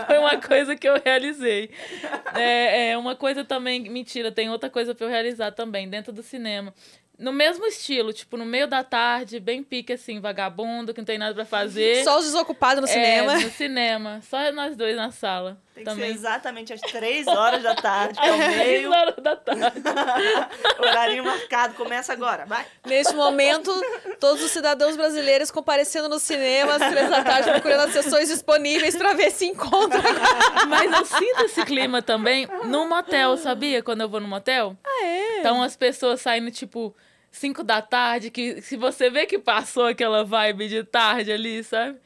Foi uma coisa que eu realizei. [laughs] É, é uma coisa também. Mentira, tem outra coisa pra eu realizar também, dentro do cinema. No mesmo estilo, tipo, no meio da tarde, bem pique assim, vagabundo, que não tem nada pra fazer. Só os desocupados no É, cinema. no cinema. Só nós dois na sala. Tem que também. ser exatamente às três horas da tarde, que é o [laughs] meio. horas da tarde. [laughs] Horário marcado, começa agora, vai. Neste momento, todos os cidadãos brasileiros comparecendo no cinema às três da tarde, procurando as sessões disponíveis pra ver se encontra. [laughs] Mas eu sinto esse clima também no motel, sabia? Quando eu vou no motel. Ah, é? Então as pessoas saindo, tipo, 5 da tarde, que se você vê que passou aquela vibe de tarde ali, sabe?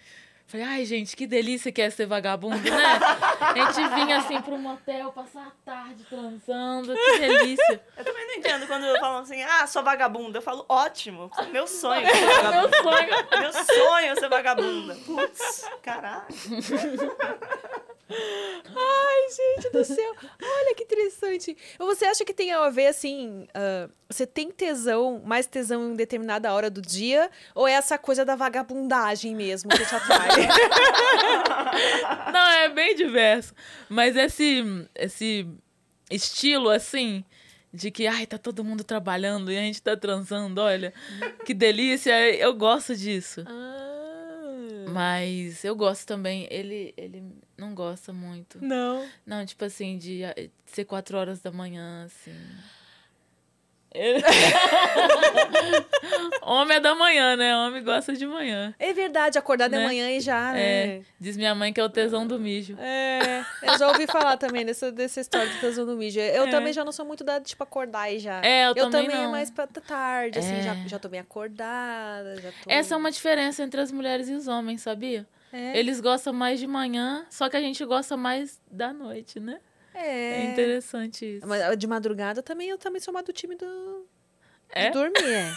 Falei, ai, gente, que delícia que é ser vagabundo, né? [laughs] A gente vinha assim pro motel, passar a tarde transando, que delícia. Eu também não entendo quando falam assim, ah, sou vagabunda. Eu falo, ótimo, [laughs] meu sonho é ser vagabunda. Meu sonho. Meu sonho é ser vagabunda. Putz, caralho. Ai, gente do céu. Olha que interessante. Você acha que tem a ver, assim, ah, você tem tesão, mais tesão em determinada hora do dia? Ou é essa coisa da vagabundagem mesmo que te atrai? [laughs] Não, é bem diverso. Mas esse, esse estilo, assim, de que, ai, tá todo mundo trabalhando e a gente tá transando, olha, que delícia, eu gosto disso. ah. Mas eu gosto também, ele, ele não gosta muito. Não. Não, tipo assim, de de ser quatro horas da manhã, assim. Ele- [laughs] Homem é da manhã, né? Homem gosta de manhã. É verdade, acordar de Né? manhã e já, É, né? diz minha mãe que é o tesão do mijo. É, eu já ouvi falar também dessa, dessa história do tesão do mídia. Eu É. também já não sou muito da, tipo, acordar e já. É, eu, também, é não. mais pra tarde, assim, É. já, já tô bem acordada, já tô... Essa é uma diferença entre as mulheres e os homens, sabia? É, Eles gostam mais de manhã, só que a gente gosta mais da noite, né? É, é. interessante isso. Mas de madrugada também, eu também sou mais do time do... É? de dormir, é.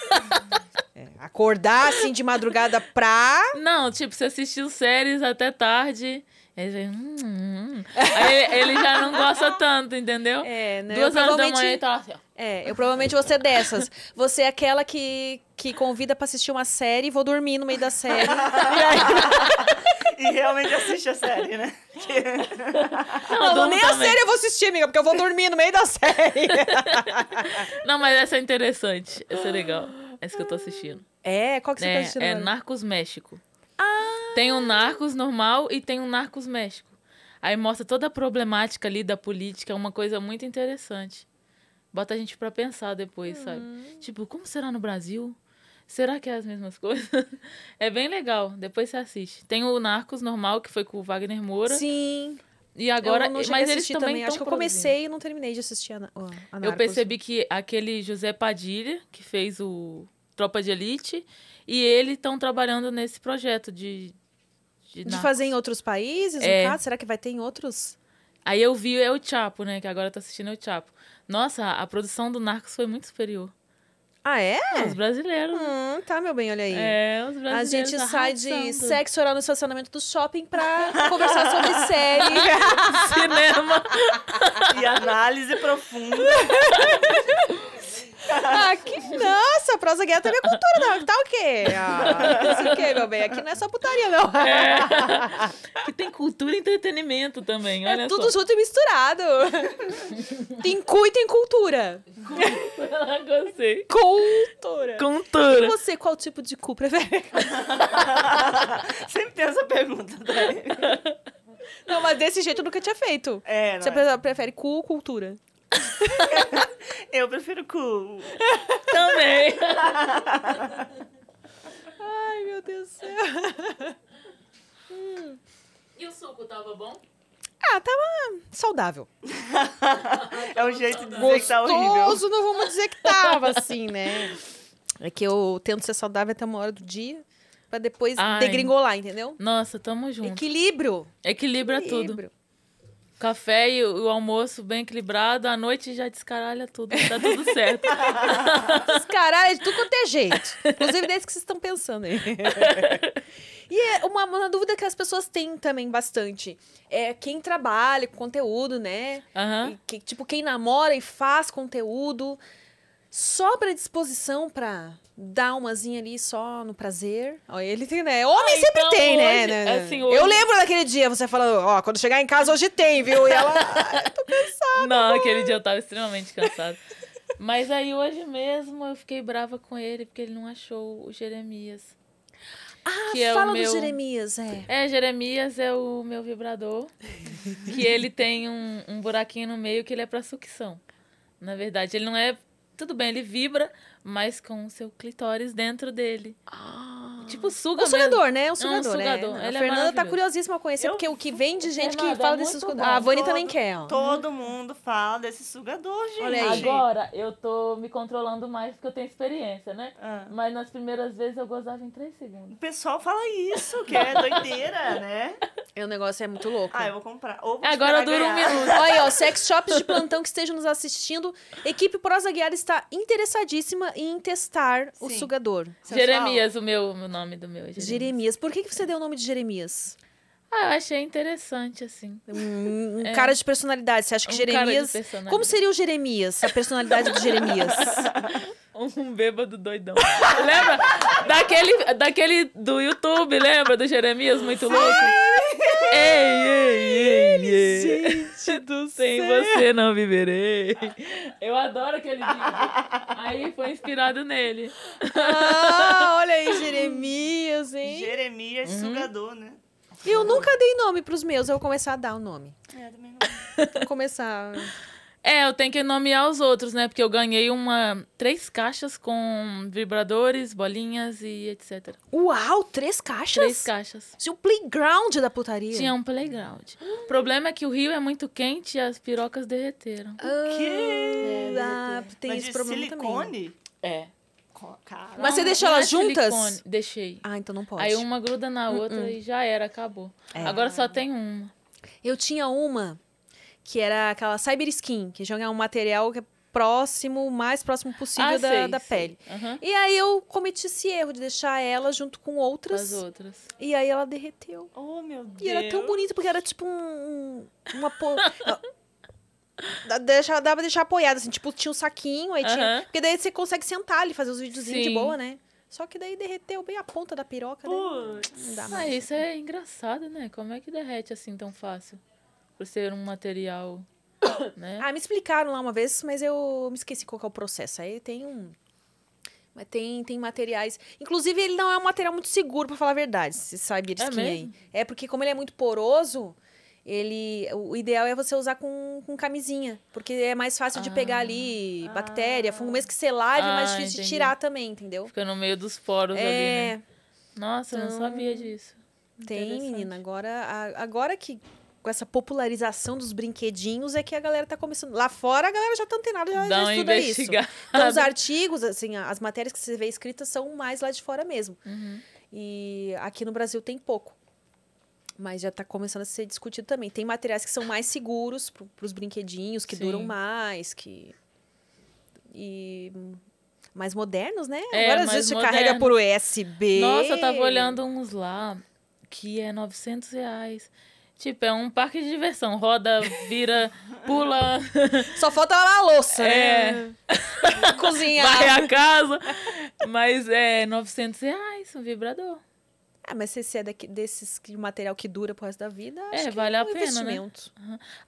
É, Acordar, assim, de madrugada pra... Não, tipo, você assistiu séries até tarde. Aí, você, hum, hum. Aí ele, ele já não gosta tanto, entendeu? É, né? Duas eu horas da manhã e tá assim, ó. É, eu provavelmente vou ser dessas. Você é aquela que, que convida pra assistir uma série e vou dormir no meio da série. E [laughs] aí- E realmente assiste a série, né? [laughs] Não, Não, nem a também. série eu vou assistir, amiga, porque eu vou dormir no meio da série. [laughs] Não, mas essa é interessante. Essa é legal. Essa que eu tô assistindo. É, qual que você tá É, assistindo é agora? Narcos México. Tem um Narcos normal e tem um Narcos México. Aí mostra toda a problemática ali da política, uma coisa muito interessante. bota a gente pra pensar depois, sabe? Tipo, como será no Brasil? Será que é as mesmas coisas? [laughs] é bem legal, depois você assiste. Tem o Narcos normal, que foi com o Wagner Moura. Sim. E agora, mas eles assistir também, Acho que eu comecei e não terminei de assistir a, a Eu percebi que aquele José Padilha, que fez o Tropa de Elite, e ele estão trabalhando nesse projeto de. De, De fazer em outros países, É. no caso? Será que vai ter em outros? Aí eu vi é o Chapo, né? Que agora eu tô assistindo é o Chapo. Nossa, a produção do Narcos foi muito superior. Ah, é? Os brasileiros. Hum, tá, meu bem, olha aí. É, os A brasileiros. gente sai de arrasando. sexo oral no estacionamento do shopping pra [laughs] conversar sobre série. [laughs] cinema. E análise profunda. [laughs] Ah, que... Nossa, prosa também é cultura, não. Tá o quê? Ah, isso o quê, meu bem? Aqui não é só putaria, não. Que tem cultura e entretenimento também, olha É tudo só. junto e misturado. tem cu e tem cultura. [laughs] Gostei. Cultura. E Cultura. você, qual tipo de cu prefere? [laughs] Sempre tem essa pergunta. Dani. Não, mas desse jeito eu nunca tinha feito. É, não Você é? pre- prefere cu ou cultura? [laughs] Eu prefiro cu. Também. Ai, meu Deus do céu. E o suco tava bom? Ah, tava saudável. [laughs] É um jeito de dizer que tá horrível. Gostoso, não vamos dizer que tava assim, né? É que eu tento ser saudável até uma hora do dia, pra depois Ai. degringolar, entendeu? Nossa, tamo junto. Equilíbrio. Equilibra tudo. Café e o o almoço bem equilibrado, à noite já descaralha tudo, tá tudo [laughs] certo. [laughs] Caralho, de tudo quanto é jeito. Inclusive desse que vocês estão pensando aí. [laughs] E é uma, uma dúvida que as pessoas têm também bastante. É quem trabalha com conteúdo, né? Aham. E que- tipo, quem namora e faz conteúdo, sobra disposição pra dar umazinha ali só no prazer. Ó, ele tem, né? Homem Ah, sempre então tem, né? hoje- né, né? assim, Eu hoje- lembro daquele dia você falando, ó, quando chegar em casa hoje tem, viu? E ela. Não, aquele dia eu tava extremamente cansada. Mas aí hoje mesmo eu fiquei brava com ele porque ele não achou o Jeremias. Ah, Que é o fala meu- do Jeremias, é. É, Jeremias é o meu vibrador. que ele tem um, um buraquinho no meio que ele é pra sucção. Na verdade, ele não é. Tudo bem, ele vibra, mas com o seu clitóris dentro dele. Tipo, suga Um mesmo. sugador, né? Um sugador, sugador. né? Ele a é Fernanda tá maravilhoso. curiosíssima a conhecer, Eu- porque o que vem de gente que Fernanda, fala é desses muito sugadores. A bom. Vani também quer, ó. Todo mundo fala desse sugador, gente. Olha aí. Agora eu tô me controlando mais porque eu tenho experiência, né? Ah. Mas nas primeiras vezes eu gozava em três segundos. O pessoal fala isso, que é doideira, [laughs] né? E o negócio é muito louco. Ah, eu vou comprar. Ou vou Agora dura um minuto. [laughs] Olha aí, ó, sex shops de plantão que estejam nos assistindo. Equipe Prosa Guiada está interessadíssima em testar o Sim. sugador. Sensual. Jeremias, o meu o nome do meu. é Jeremias. Jeremias. Por que, que você deu o nome de Jeremias? Ah, eu achei interessante, assim. Um, um [laughs] É. cara de personalidade. Você acha que Um Jeremias. Como seria o Jeremias? A personalidade do Jeremias? [laughs] Um bêbado doidão. lembra? Daquele, daquele do YouTube, lembra? Do Jeremias muito louco? Ei, ei, ei, ei. Gente do [laughs] Sem você não viverei. Eu adoro aquele vídeo. Aí foi inspirado nele. Ah, olha aí, [laughs] Jeremias, hein? Jeremias Uhum. sugador, né? Eu nunca dei nome pros meus, eu vou começar a dar o nome. É, também não. Vou começar. É, eu tenho que nomear os outros, né? Porque eu ganhei uma três caixas com vibradores, bolinhas e etc. Uau, três caixas? Três caixas. Tinha um playground da putaria. Tinha um playground. O problema é que o rio é muito quente e as pirocas derreteram. quê? Ah, tem Mas esse de problema também. silicone? É. Cara. Mas você deixou não elas é juntas? silicone. Deixei. Ah, então não pode. Aí uma gruda na outra e já era, acabou. É. Agora só tem uma. Eu tinha uma que era aquela cyber skin, que joga um material que é próximo, o mais próximo possível Ah, da, sei, da sei. pele. Aham. E aí eu cometi esse erro de deixar ela junto com outras. As outras. E aí ela derreteu. Oh, meu Deus. E era tão bonito, porque era tipo um. um- uma. Po... Deixa, dava pra deixar apoiado, assim, tipo, tinha um saquinho, aí tinha. Aham. Porque daí você consegue sentar ali, fazer os videozinhos de boa, né? Só que daí derreteu bem a ponta da piroca, né? Putz. Não dá Ah, mais. isso é engraçado, né? Como é que derrete assim tão fácil? Por ser um material, [coughs] né? Ah, me explicaram lá uma vez, mas eu me esqueci qual é o processo. Aí tem um. Mas tem, tem materiais. Inclusive, ele não é um material muito seguro, pra falar a verdade. Esse cyber É skin aí. mesmo? É porque, como ele é muito poroso, ele. O ideal é você usar com, com camisinha. Porque é mais fácil de pegar ali bactéria, fungo, mesmo que você lave, é mais Ah, difícil de entendi. tirar também, entendeu? Fica no meio dos poros ali, É, né? Nossa, eu não Então, sabia disso. tem, menina. Agora, agora que. Com essa popularização dos brinquedinhos é que a galera tá começando. Lá fora a galera já tá antenada, já, já estuda isso. Então, os artigos, assim, as matérias que você vê escritas são mais lá de fora mesmo. Uhum. E aqui no Brasil tem pouco. Mas já tá começando a ser discutido também. Tem materiais que são mais seguros para os brinquedinhos, que Sim. duram mais, que. E. Mais modernos, né? É, Agora às vezes você carrega por USB. Nossa, eu tava olhando uns lá que é 900 reais. Tipo, é um parque de diversão. Roda, vira, [laughs] pula, Só falta lavar a louça, É. né? [laughs] Cozinhar. vai a casa. Mas é 900 reais um vibrador. Ah, mas se você é daqui- desses de material que dura pro resto da vida, É, acho que vale é a um pena, né? investimento.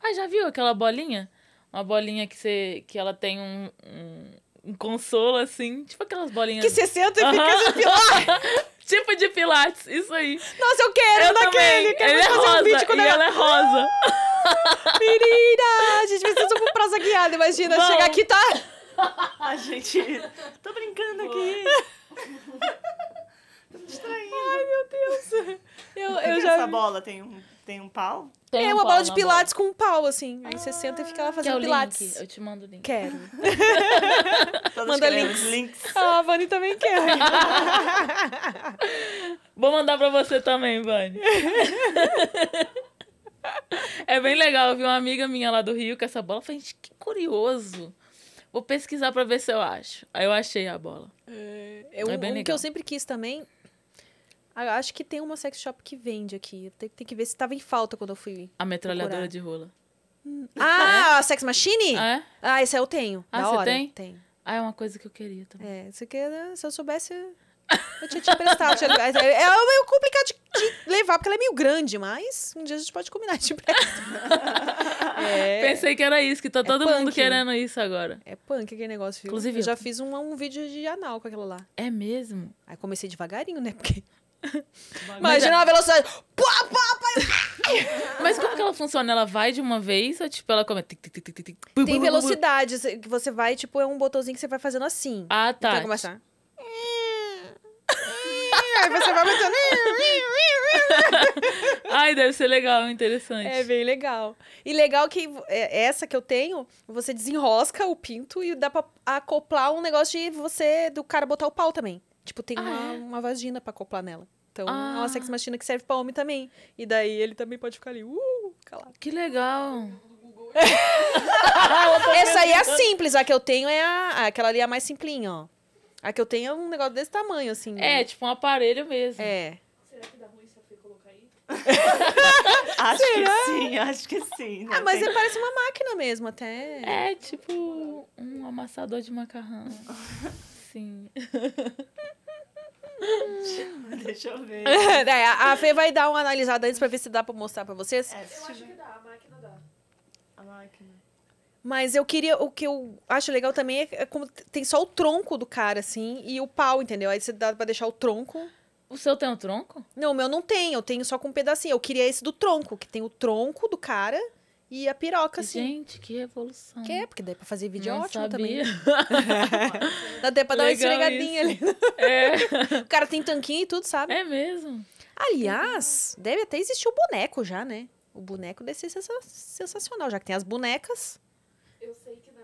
Ah, já viu aquela bolinha? Uma bolinha que, você, que ela tem um, um, um consolo, assim. Tipo aquelas bolinhas. Que você senta e Aham. fica de pilar. [laughs] Tipo de pilates, isso aí. Nossa, eu quero Eu daquele. também. Quero Ele é fazer rosa um e ela é rosa. [laughs] Menina! A gente precisa com praça guiada, imagina. Vamos. Chegar aqui, tá... [laughs] A gente. Tô brincando aqui. Tô me distraindo. Ai, meu Deus. Eu, Eu eu já... Essa bola tem um, tem um pau? Tem É um uma pau bola de pilates com um pau, assim. Aí você senta e fica lá Quer o fazendo pilates. link? Eu te mando o link. Quero. [laughs] Manda links. links. Ah, a Vani também quer. [laughs] Vou mandar pra você também, Vani. é bem legal. Eu vi uma amiga minha lá do Rio com essa bola. Eu falei, gente, que curioso. Vou pesquisar pra ver se eu acho. Aí eu achei a bola. Eu, É bem um que legal. eu sempre quis também... ah, Acho que tem uma sex shop que vende aqui. Tem, tem que ver se tava em falta quando eu fui. A metralhadora Procurar. de rola. Ah, a Sex Machine? Ah, é? Ah, esse eu tenho. Ah, você tem? Tem. Ah, é uma coisa que eu queria também. É, isso aqui, se eu soubesse, eu tinha te emprestado. É é meio complicado de, de levar, porque ela é meio grande, mas um dia a gente pode combinar de emprestar. [laughs] É, Pensei que era isso, que tá todo mundo punk. querendo isso agora. é punk aquele negócio, viu? Inclusive, eu eu- já fiz um, um vídeo de anal com aquilo lá. É mesmo? Aí comecei devagarinho, né? Porque. Mas Imagina a velocidade. Pá, pá, pá. Mas como que ela funciona? Ela vai de uma vez ou tipo ela come... tic, tic, tic, tic, tic, bu, bu, Tem velocidades que você vai, tipo, é um botãozinho que você vai fazendo assim. Ah, tá. Então começa. [laughs] Aí você vai botando. [laughs] Ai, deve ser legal, interessante. É bem legal. E legal que é, essa que eu tenho, você desenrosca o pinto e dá pra acoplar um negócio de você, do cara botar o pau também. Tipo, tem Ah, uma, é? uma vagina pra acoplar nela. Então, é Ah. uma sex machine que serve pra homem também. E daí ele também pode ficar ali, uh, calado. Que legal. [laughs] Essa aí é a simples, a que eu tenho é a. Aquela ali é a mais simplinha, ó. A que eu tenho é um negócio desse tamanho, assim. É, tipo um aparelho mesmo. É. Será que dá ruim se a Fê colocar aí? [laughs] Acho que sim, acho que sim. né? Ah, mas Tem- ele parece uma máquina mesmo, até. É tipo um amassador de macarrão. [laughs] Sim. [laughs] Deixa eu ver. [laughs] É, a a Fê vai dar uma analisada antes pra ver se dá pra mostrar pra vocês. É, Eu acho que dá, a máquina dá. a máquina. Mas eu queria. O que eu acho legal também é, é como tem só o tronco do cara, assim, e o pau, entendeu? Aí você dá pra deixar o tronco. O seu tem um tronco? Não, o meu não tem, eu tenho só com um pedacinho. Eu queria esse do tronco, que tem o tronco do cara e a piroca, assim. Gente, que evolução. Que é, porque daí pra fazer vídeo é Não ótimo sabia. também. [laughs] Dá até pra dar uma Legal esfregadinha ali. [laughs] É. O cara tem tanquinho e tudo, sabe? É mesmo. Aliás, deve até existir o boneco já, né? O boneco deve ser sensa- sensacional, já que tem as bonecas. Eu sei que na.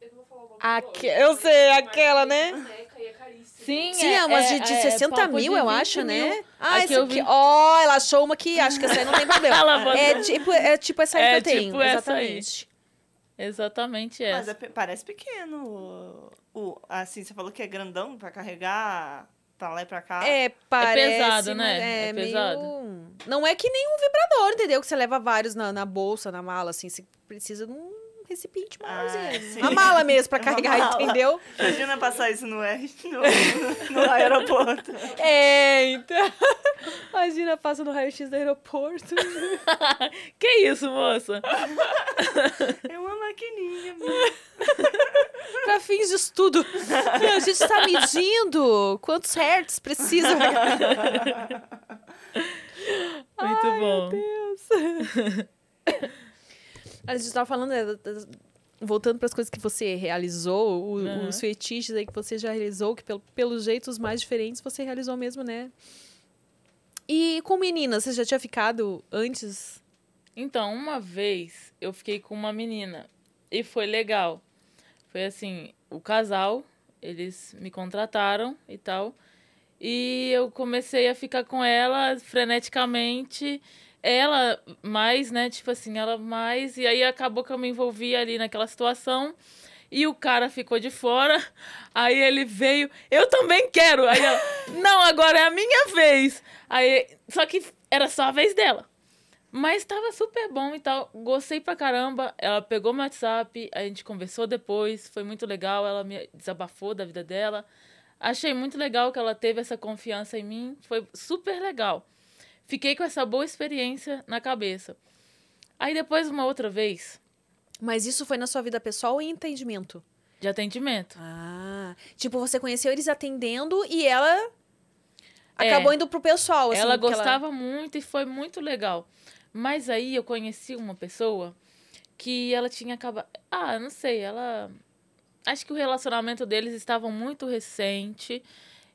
Eu não vou falar o nome Aque- eu sei, uma aquela, que né? tem boneca e é caríssima. Sim, Sim, é umas de, de é 60 papo mil, de eu 20 acho, né? mil. Ah, Aqui esse eu aqui. Ó, ela achou uma que acho que essa aí não tem problema. [laughs] É, tipo, é tipo essa aí É que eu tenho. tipo essa aí. exatamente. Exatamente Mas essa. é parece pequeno. O, assim, você falou que é grandão pra carregar pra lá e pra cá. É, parece. pesado, mas né? É meio- pesado. Não é que nem um vibrador, entendeu? Que você leva vários na, na bolsa, na mala, assim. Você precisa de um recipiente Ah, maiorzinho. sim. Uma mala mesmo pra [laughs] carregar, mala. entendeu? Imagina passar isso no, R- no, [laughs] no aeroporto. É, então. [laughs] Imagina, passa no raio-x do aeroporto. Que isso, moça? É uma maquininha. meu. pra fins de estudo. A gente tá medindo quantos hertz precisa. Muito bom. Deus. A gente tava falando, né, das- voltando para as coisas que você realizou, o- Aham. os fetiches aí que você já realizou, que pelo, pelos jeitos mais diferentes você realizou mesmo, né? E com meninas, você já tinha ficado antes? Então, uma vez eu fiquei com uma menina e foi legal. Foi assim, o casal, eles me contrataram e tal. E eu comecei a ficar com ela freneticamente. Ela mais, né? Tipo assim, ela mais. E aí acabou que eu me envolvi ali naquela situação. E o cara ficou de fora. [laughs] Aí ele veio, eu também quero. Aí ela, [laughs] não, agora é a minha vez. Aí, só que era só a vez dela. Mas tava super bom e tal. Gostei pra caramba. Ela pegou meu WhatsApp, a gente conversou depois. Foi muito legal. Ela me desabafou da vida dela. Achei muito legal que ela teve essa confiança em mim. Foi super legal. Fiquei com essa boa experiência na cabeça. Aí depois, uma outra vez, Mas isso foi na sua vida pessoal ou em entendimento? de atendimento. Ah, tipo, você conheceu eles atendendo e ela É. acabou indo pro pessoal, assim. ela gostava muito e foi muito legal. Mas aí eu conheci uma pessoa que ela tinha acabado. Ah, não sei, ela. Acho que o relacionamento deles estava muito recente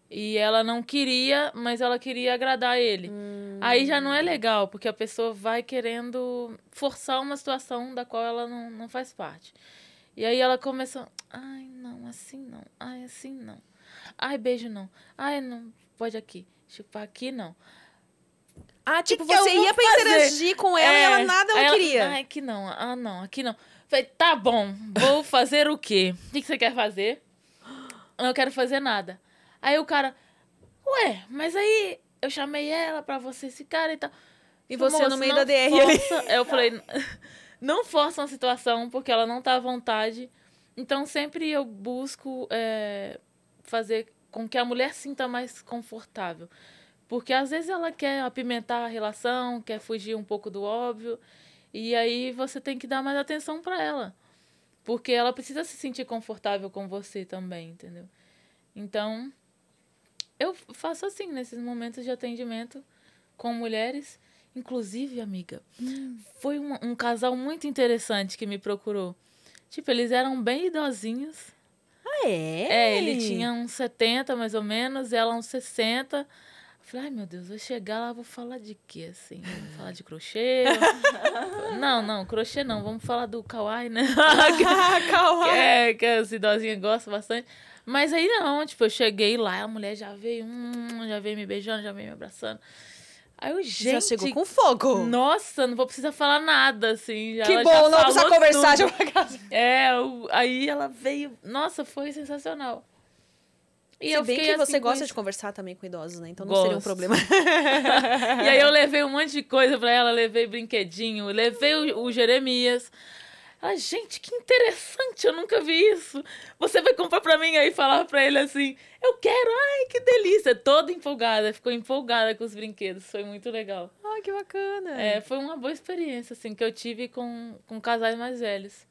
e ela não queria, mas ela queria agradar ele. Aí já não é legal, porque a pessoa vai querendo forçar uma situação da qual ela não, não faz parte. E aí ela começou. Ai, não, assim não. Ai, assim não. Ai, beijo não. Ai, não, pode aqui. Chupar aqui não. Ah, tipo, que você vou ia pra fazer? interagir com ela e ela É, nada ela queria. Ai, aqui não. Ah, não, aqui não. Falei, tá bom, vou fazer o quê? O que que você quer fazer? Eu não quero fazer nada. Aí o cara, ué, mas aí eu chamei ela pra você ficar e tal. E Falei, você no "Moço, meio da DR ali. força." [laughs] Eu falei, não força uma situação, porque ela não tá à vontade. Então sempre eu busco é, fazer com que a mulher sinta mais confortável. Porque às vezes ela quer apimentar a relação, quer fugir um pouco do óbvio. E aí você tem que dar mais atenção para ela. Porque ela precisa se sentir confortável com você também, entendeu? Então, eu faço assim nesses momentos de atendimento com mulheres. Inclusive, amiga, foi um, um casal muito interessante que me procurou. Tipo, eles eram bem idosinhos. Ah, é? É, ele tinha uns 70 mais ou menos, ela uns 60. Eu Falei, ai meu Deus, vou chegar lá, vou falar de quê, assim? Vou falar de crochê? [laughs] não, não, crochê não, vamos falar do kawaii, né? [laughs] [laughs] que, Calma. é, que as idosinhas gostam bastante. Mas aí não, tipo, eu cheguei lá, a mulher já veio, hum, já veio me beijando, já veio me abraçando. Aí eu, gente... Já chegou com fogo. Nossa, não vou precisar falar nada, assim. que bom, não precisa conversar, já pra casa. É, o- aí ela veio. Nossa, foi sensacional. E Se eu bem que você assim com gosta de conversar também com idosos, né? Então não seria um Gosto. problema. [laughs] E aí eu levei um monte de coisa pra ela, levei brinquedinho, levei o, o Jeremias. Ela, gente, que interessante, eu nunca vi isso. Você vai comprar pra mim aí falar pra ele assim: "Eu quero, ai, que delícia". Toda empolgada, ficou empolgada com os brinquedos, foi muito legal. ah, que bacana. É, foi uma boa experiência, assim, que eu tive com, com casais mais velhos.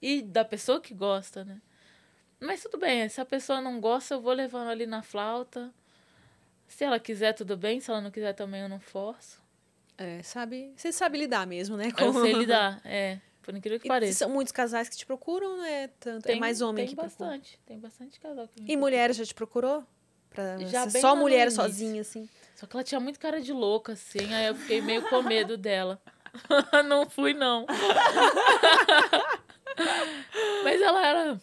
E da pessoa que gosta, né? Mas tudo bem, se a pessoa não gosta, eu vou levando ali na flauta. Se ela quiser, tudo bem. Se ela não quiser, também eu não forço. É, sabe, você sabe lidar mesmo, né? Eu com- sei [laughs] lidar, é. Por incrível que E pareça. São muitos casais que te procuram, né? Tanto, é mais homem tem que procura. bastante, tem bastante casal que me E procura. mulher já te procurou? Pra Já só mulher sozinha, assim. Só que ela tinha muito cara de louca, assim, aí eu fiquei meio com medo dela. [laughs] não fui, não. [laughs] Mas ela era.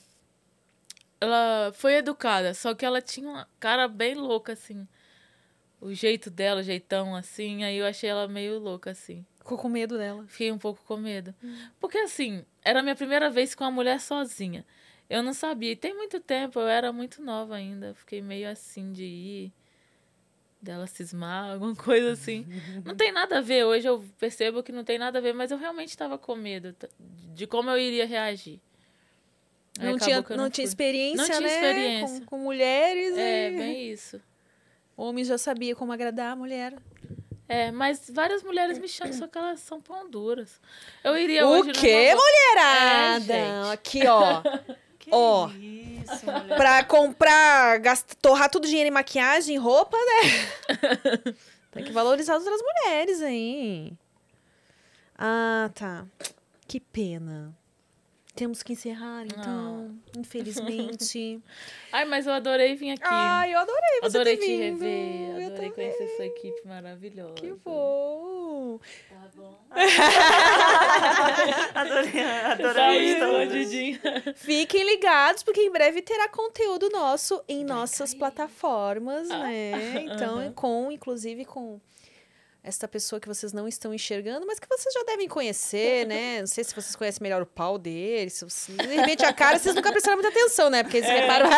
Ela foi educada, só que ela tinha uma cara bem louca, assim. O jeito dela, o jeitão, assim, aí eu achei ela meio louca, assim. Ficou com medo dela. Fiquei um pouco com medo. Porque, assim, era a minha primeira vez com uma mulher sozinha. Eu não sabia. E tem muito tempo, eu era muito nova ainda. Fiquei meio assim de ir. Dela cismar, [laughs] alguma coisa assim. [laughs] Não tem nada a ver. Hoje eu percebo que não tem nada a ver, mas eu realmente estava com medo de como eu iria reagir. Aí Não tinha, eu não tinha experiência, Não tinha né? experiência. Com, com mulheres É, e... bem isso. Homem já sabia como agradar a mulher. É, mas várias mulheres me chamam, só que elas são pão duras. Eu iria O hoje quê, numa... mulherada? É. Aqui, ó. [laughs] Que Ó. isso, mulher. pra comprar, gastar, torrar tudo dinheiro em maquiagem, roupa, né? [laughs] Tem que valorizar as outras mulheres aí. Ah, tá. Que pena. Temos que encerrar, então. Infelizmente. [laughs] Ai, mas eu adorei vir aqui. Ai, eu adorei você adorei ter te vindo. rever. Eu Adorei também. conhecer sua equipe maravilhosa. Que bom. Tá bom. [laughs] Adorei, Tá aí, todos. escondidinho. Fiquem ligados, porque em breve terá conteúdo nosso em nossas plataformas, né? Então, Aham. com, inclusive, com esta pessoa que vocês não estão enxergando, mas que vocês já devem conhecer, né? Não sei se vocês conhecem melhor o pau dele, se vocês... de repente a cara, vocês nunca prestaram muita atenção, né? Porque eles reparam. [laughs]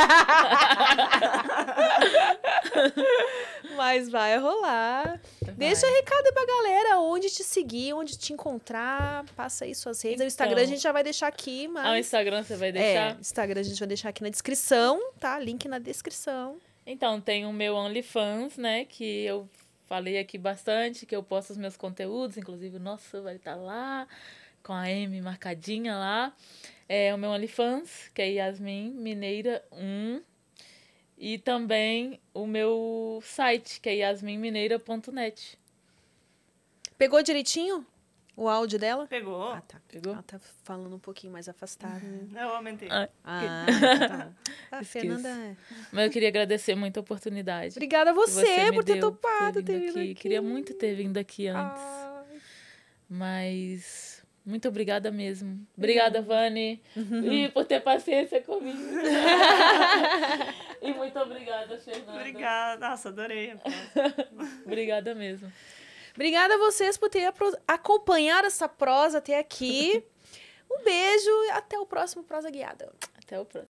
mas vai rolar. Deixa recado pra galera onde te seguir, onde te encontrar. Passa aí suas redes. o Instagram a Então. gente já vai deixar aqui, mas. Ah, o Instagram você vai É, deixar? Instagram a gente vai deixar aqui na descrição, tá? Link na descrição. Então, tem o meu OnlyFans, né? Que eu falei aqui bastante, que eu posto os meus conteúdos, inclusive o nosso vai estar lá, com a M marcadinha lá. É o meu OnlyFans, que é Yasmin Mineira 1. E também o meu site, que é yasminmineira.net. Pegou direitinho o áudio dela? Pegou. Ah, tá. Pegou? Ela tá falando um pouquinho mais afastado. né? [laughs] Eu aumentei. Ah, Ah, [laughs] tá. A [laughs] Esqueço. Fernanda é. Mas eu queria agradecer muito a oportunidade. Obrigada a você, me por ter deu topado ter vindo vindo aqui. Queria muito ter vindo aqui antes. Ai. Mas muito obrigada mesmo. Obrigada, Vani, Uhum. e por ter paciência comigo. e muito obrigada, Fernanda. Obrigada. Nossa, adorei. Obrigada mesmo. Obrigada a vocês por ter acompanhado essa prosa até aqui. [laughs] Um beijo e até o próximo Prosa Guiada. Até o próximo.